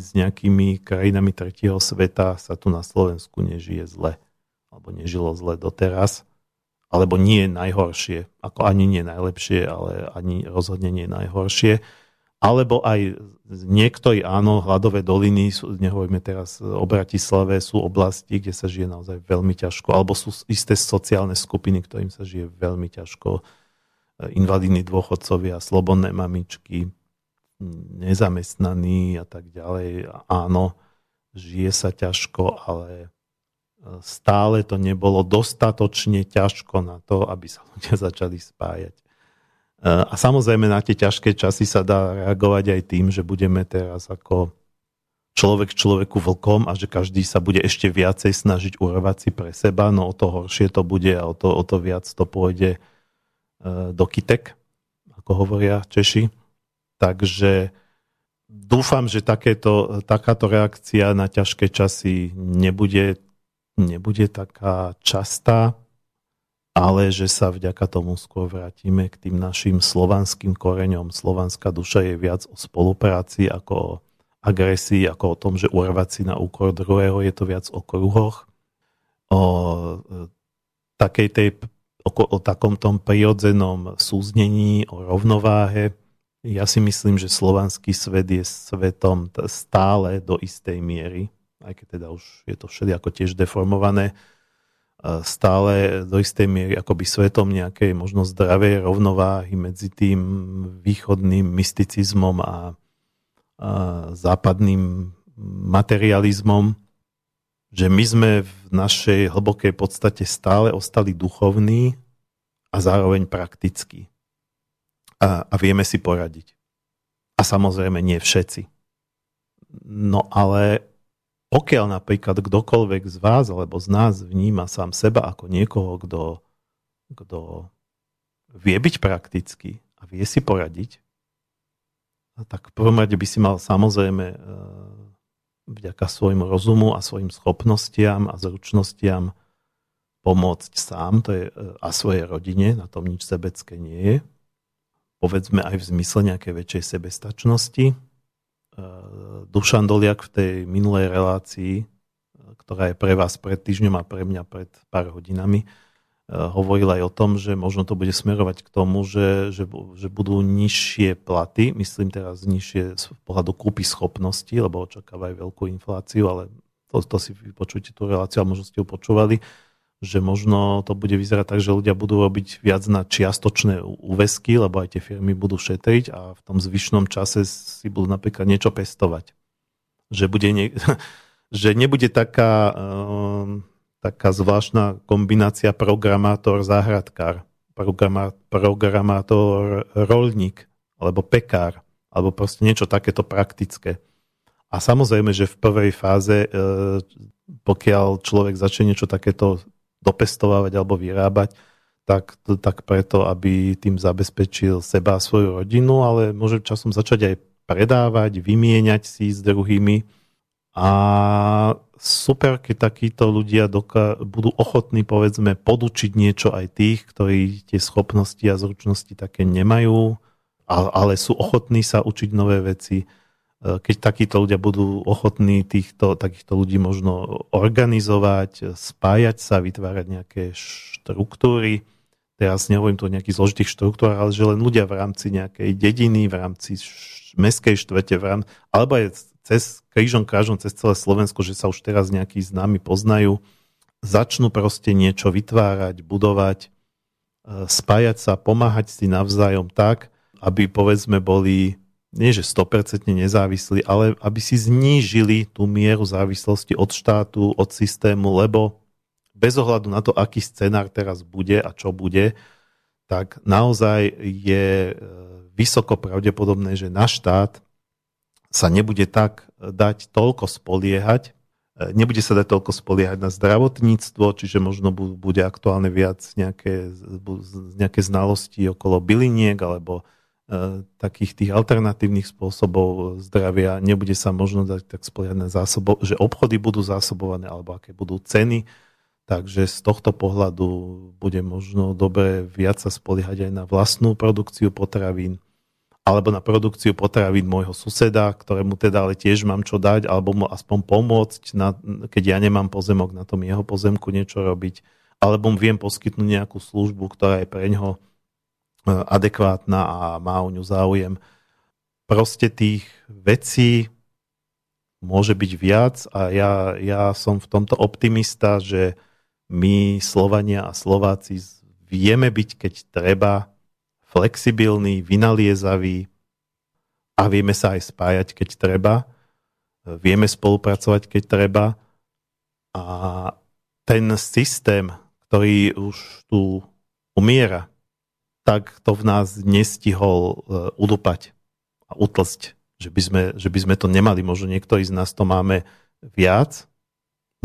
s nejakými krajinami tretieho sveta sa tu na Slovensku nežije zle. Alebo nežilo zle doteraz. Alebo nie najhoršie. Ako ani nie najlepšie, ale ani rozhodne nie najhoršie alebo aj niektorí, áno, hladové doliny, sú, nehovoríme teraz o Bratislave, sú oblasti, kde sa žije naozaj veľmi ťažko, alebo sú isté sociálne skupiny, ktorým sa žije veľmi ťažko. E, invalidní dôchodcovia, slobodné mamičky, nezamestnaní a tak ďalej. Áno, žije sa ťažko, ale e, stále to nebolo dostatočne ťažko na to, aby sa ľudia [laughs] začali spájať. A samozrejme na tie ťažké časy sa dá reagovať aj tým, že budeme teraz ako človek človeku vlkom a že každý sa bude ešte viacej snažiť urvať si pre seba, no o to horšie to bude a o to, o to viac to pôjde e, do kytek, ako hovoria Češi. Takže dúfam, že takéto, takáto reakcia na ťažké časy nebude, nebude taká častá ale že sa vďaka tomu skôr vrátime k tým našim slovanským koreňom. Slovanská duša je viac o spolupráci ako o agresii, ako o tom, že urvať si na úkor druhého, je to viac o kruhoch, o takej tej, o, o takom tom prirodzenom súznení, o rovnováhe. Ja si myslím, že slovanský svet je svetom stále do istej miery, aj keď teda už je to všelijako tiež deformované, stále do istej miery akoby svetom nejakej možno zdravej rovnováhy medzi tým východným mysticizmom a, a západným materializmom, že my sme v našej hlbokej podstate stále ostali duchovní a zároveň praktickí. A, a vieme si poradiť. A samozrejme nie všetci. No ale pokiaľ napríklad kdokoľvek z vás alebo z nás vníma sám seba ako niekoho, kto, kto vie byť praktický a vie si poradiť, tak v prvom rade by si mal samozrejme e, vďaka svojmu rozumu a svojim schopnostiam a zručnostiam pomôcť sám to je, e, a svojej rodine, na tom nič sebecké nie je. Povedzme aj v zmysle nejakej väčšej sebestačnosti, Dušan Doliak v tej minulej relácii, ktorá je pre vás pred týždňom a pre mňa pred pár hodinami, hovoril aj o tom, že možno to bude smerovať k tomu, že, že, že budú nižšie platy, myslím teraz nižšie z pohľadu kúpy schopnosti, lebo očakávajú veľkú infláciu, ale to, to si vypočujte tú reláciu a možno ste ju počúvali, že možno to bude vyzerať tak, že ľudia budú robiť viac na čiastočné úvesky, lebo aj tie firmy budú šetriť a v tom zvyšnom čase si budú napríklad niečo pestovať. Že, bude nie, [laughs] že nebude taká, um, taká zvláštna kombinácia programátor-záhradkár, programátor-rolník alebo pekár, alebo proste niečo takéto praktické. A samozrejme, že v prvej fáze, e, pokiaľ človek začne niečo takéto dopestovávať alebo vyrábať, tak, tak preto, aby tým zabezpečil seba a svoju rodinu, ale môže časom začať aj predávať, vymieňať si s druhými A super, keď takíto ľudia doka- budú ochotní, povedzme, podučiť niečo aj tých, ktorí tie schopnosti a zručnosti také nemajú, ale sú ochotní sa učiť nové veci. E, keď takíto ľudia budú ochotní týchto, takýchto ľudí možno organizovať, spájať sa, vytvárať nejaké štruktúry, teraz nehovorím tu o nejakých zložitých štruktúrach, ale že len ľudia v rámci nejakej dediny, v rámci meskej štvrte, v rámci, alebo aj cez krížom krážom cez celé Slovensko, že sa už teraz nejakí známi poznajú, začnú proste niečo vytvárať, budovať, e, spájať sa, pomáhať si navzájom tak, aby povedzme boli nie že 100% nezávislí, ale aby si znížili tú mieru závislosti od štátu, od systému, lebo bez ohľadu na to, aký scenár teraz bude a čo bude, tak naozaj je e, vysoko pravdepodobné, že na štát sa nebude tak dať toľko spoliehať, e, nebude sa dať toľko spoliehať na zdravotníctvo, čiže možno bude aktuálne viac nejaké, nejaké znalosti okolo byliniek alebo takých tých alternatívnych spôsobov zdravia. Nebude sa možno dať tak spoliehať na zásobo, že obchody budú zásobované alebo aké budú ceny. Takže z tohto pohľadu bude možno dobre viac sa spoliehať aj na vlastnú produkciu potravín alebo na produkciu potravín môjho suseda, ktorému teda ale tiež mám čo dať, alebo mu aspoň pomôcť, na, keď ja nemám pozemok, na tom jeho pozemku niečo robiť, alebo mu viem poskytnúť nejakú službu, ktorá je pre ňoho e, adekvátna a má o ňu záujem. Proste tých vecí môže byť viac a ja, ja som v tomto optimista, že my Slovania a Slováci vieme byť, keď treba, flexibilný, vynaliezavý a vieme sa aj spájať, keď treba. Vieme spolupracovať, keď treba. A ten systém, ktorý už tu umiera, tak to v nás nestihol e, udupať a utlsť. Že by, sme, že by sme to nemali. Možno niektorí z nás to máme viac,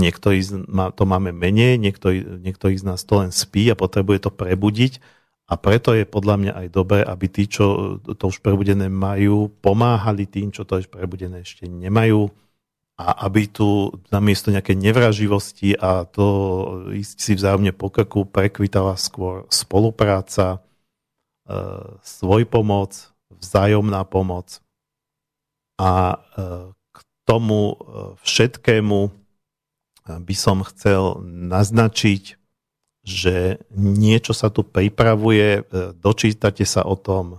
niektorí to máme menej, niektorí, niektorí z nás to len spí a potrebuje to prebudiť a preto je podľa mňa aj dobré, aby tí, čo to už prebudené majú, pomáhali tým, čo to už prebudené ešte nemajú a aby tu namiesto nejaké nevraživosti a to ísť si vzájomne po krku prekvitala skôr spolupráca, svoj pomoc, vzájomná pomoc a e, k tomu e, všetkému by som chcel naznačiť že niečo sa tu pripravuje, e, dočítate sa o tom e,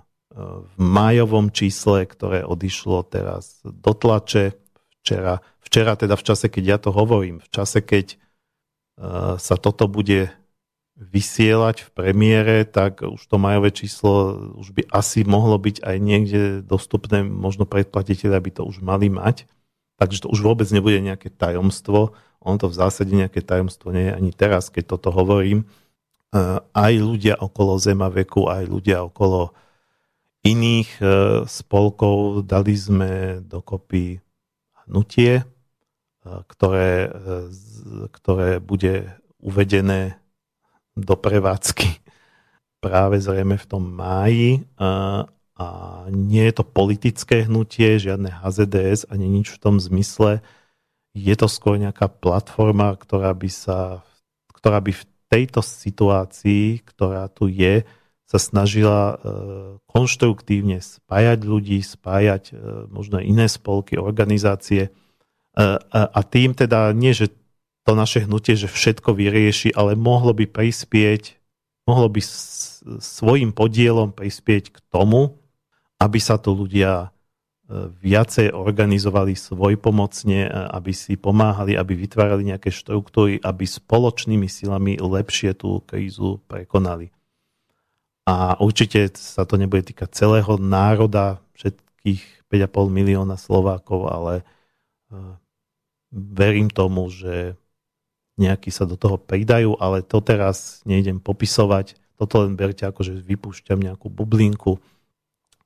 v májovom čísle, ktoré odišlo teraz do tlače včera, včera teda v čase, keď ja to hovorím, v čase, keď e, sa toto bude vysielať v premiére, tak už to majové číslo už by asi mohlo byť aj niekde dostupné, možno predplatiteľi by to už mali mať, takže to už vôbec nebude nejaké tajomstvo, on to v zásade nejaké tajomstvo nie je ani teraz, keď toto hovorím. E, aj ľudia okolo Zemaveku, aj ľudia okolo iných e, spolkov dali sme dokopy hnutie, e, ktoré, ktoré bude uvedené do prevádzky. Práve zrejme v tom máji a nie je to politické hnutie, žiadne HZDS ani nič v tom zmysle, je to skôr nejaká platforma, ktorá by sa, ktorá by v tejto situácii, ktorá tu je, sa snažila e, konštruktívne spájať ľudí, spájať e, možno iné spolky, organizácie. E, a tým teda nie, že to naše hnutie, že všetko vyrieši, ale mohlo by prispieť, mohlo by svojim podielom prispieť k tomu, aby sa tu ľudia viacej organizovali svoj pomocne, aby si pomáhali, aby vytvárali nejaké štruktúry, aby spoločnými silami lepšie tú krízu prekonali. A určite sa to nebude týkať celého národa, všetkých 5,5 milióna Slovákov, ale e, verím tomu, že nejakí sa do toho pridajú, ale to teraz nejdem popisovať. Toto len berte ako, že vypúšťam nejakú bublinku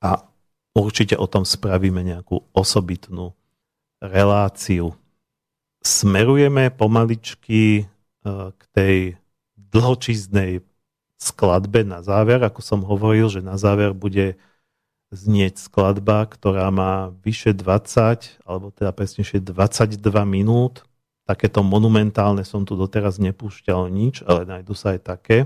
a určite o tom spravíme nejakú osobitnú reláciu. Smerujeme pomaličky e, k tej dlhočíznej skladbe na záver, ako som hovoril, že na záver bude znieť skladba, ktorá má vyše 20, alebo teda presnejšie 22 minút. Takéto monumentálne som tu doteraz nepúšťal nič, ale nájdu sa aj také.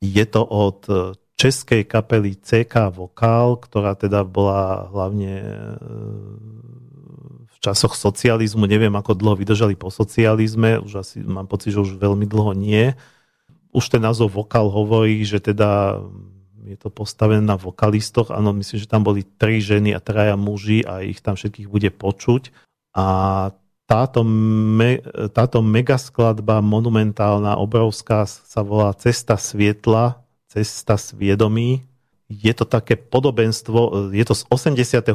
Je to od českej kapely CK Vokál, ktorá teda bola hlavne e, v časoch socializmu, neviem ako dlho vydržali po socializme, už asi mám pocit, že už veľmi dlho nie. Už ten názov Vokál hovorí, že teda je to postavené na vokalistoch. Áno, myslím, že tam boli tri ženy a traja muži a ich tam všetkých bude počuť. A táto, me, táto megaskladba monumentálna, obrovská, sa volá Cesta svietla Cesta sviedomí. Je to také podobenstvo, je to z 89.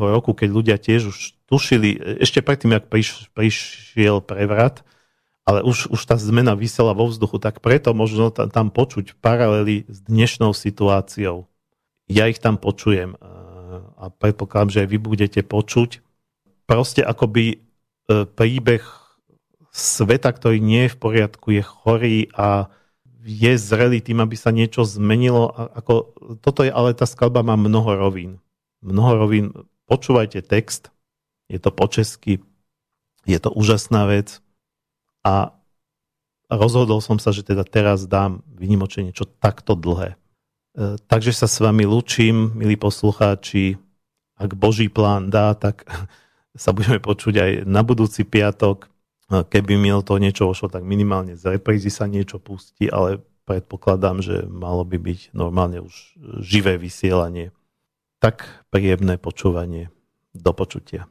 roku, keď ľudia tiež už tušili, ešte predtým, ak priš, prišiel prevrat, ale už, už tá zmena vysela vo vzduchu, tak preto možno tam počuť paralely s dnešnou situáciou. Ja ich tam počujem a predpokladám, že aj vy budete počuť. Proste akoby príbeh sveta, ktorý nie je v poriadku, je chorý a je zrelý tým, aby sa niečo zmenilo. Ako, toto je, ale tá skladba má mnoho rovín. Mnoho rovín. Počúvajte text, je to po česky, je to úžasná vec a rozhodol som sa, že teda teraz dám vynimočne niečo takto dlhé. E, takže sa s vami lúčim, milí poslucháči. Ak Boží plán dá, tak sa budeme počuť aj na budúci piatok keby mi to niečo ošlo, tak minimálne z reprízy sa niečo pustí, ale predpokladám, že malo by byť normálne už živé vysielanie. Tak príjemné počúvanie. Do počutia.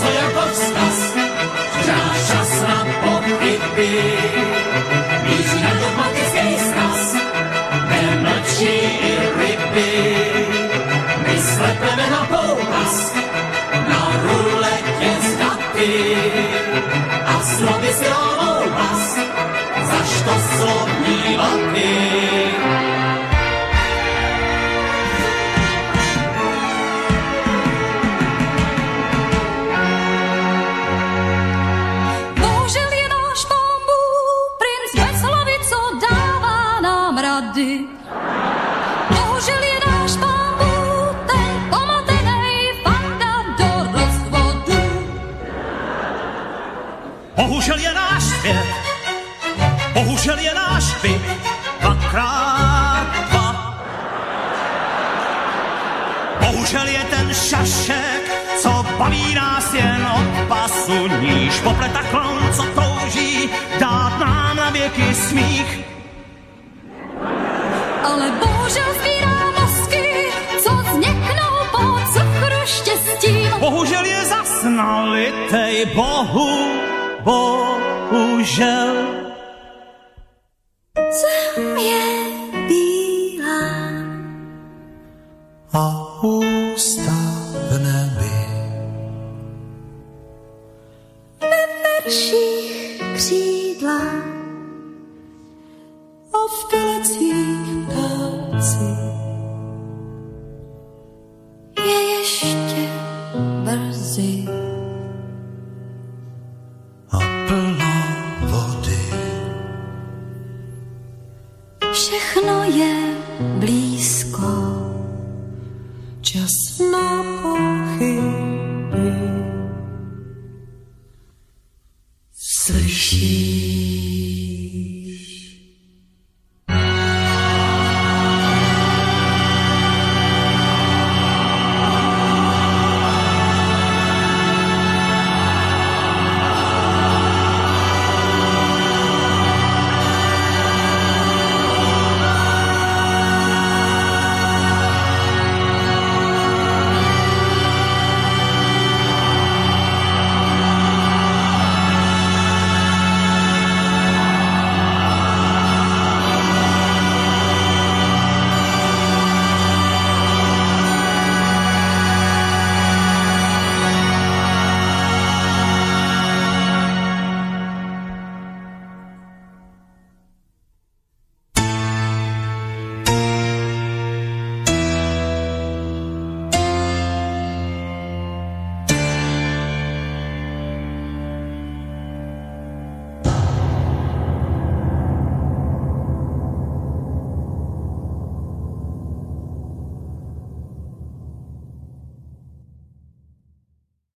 něco jako vzkaz, přišel čas na pohyby. Míří na dogmatický stas, nemlčí i ryby. My slepeme na poukaz, na ruletě z daty. pasu níž. Popleta klon, co touží dát nám na věky smích. Ale bohužel sbírá mozky, co zněknou po cukru štěstí. Bohužel je zasnalitej, bohu, bohužel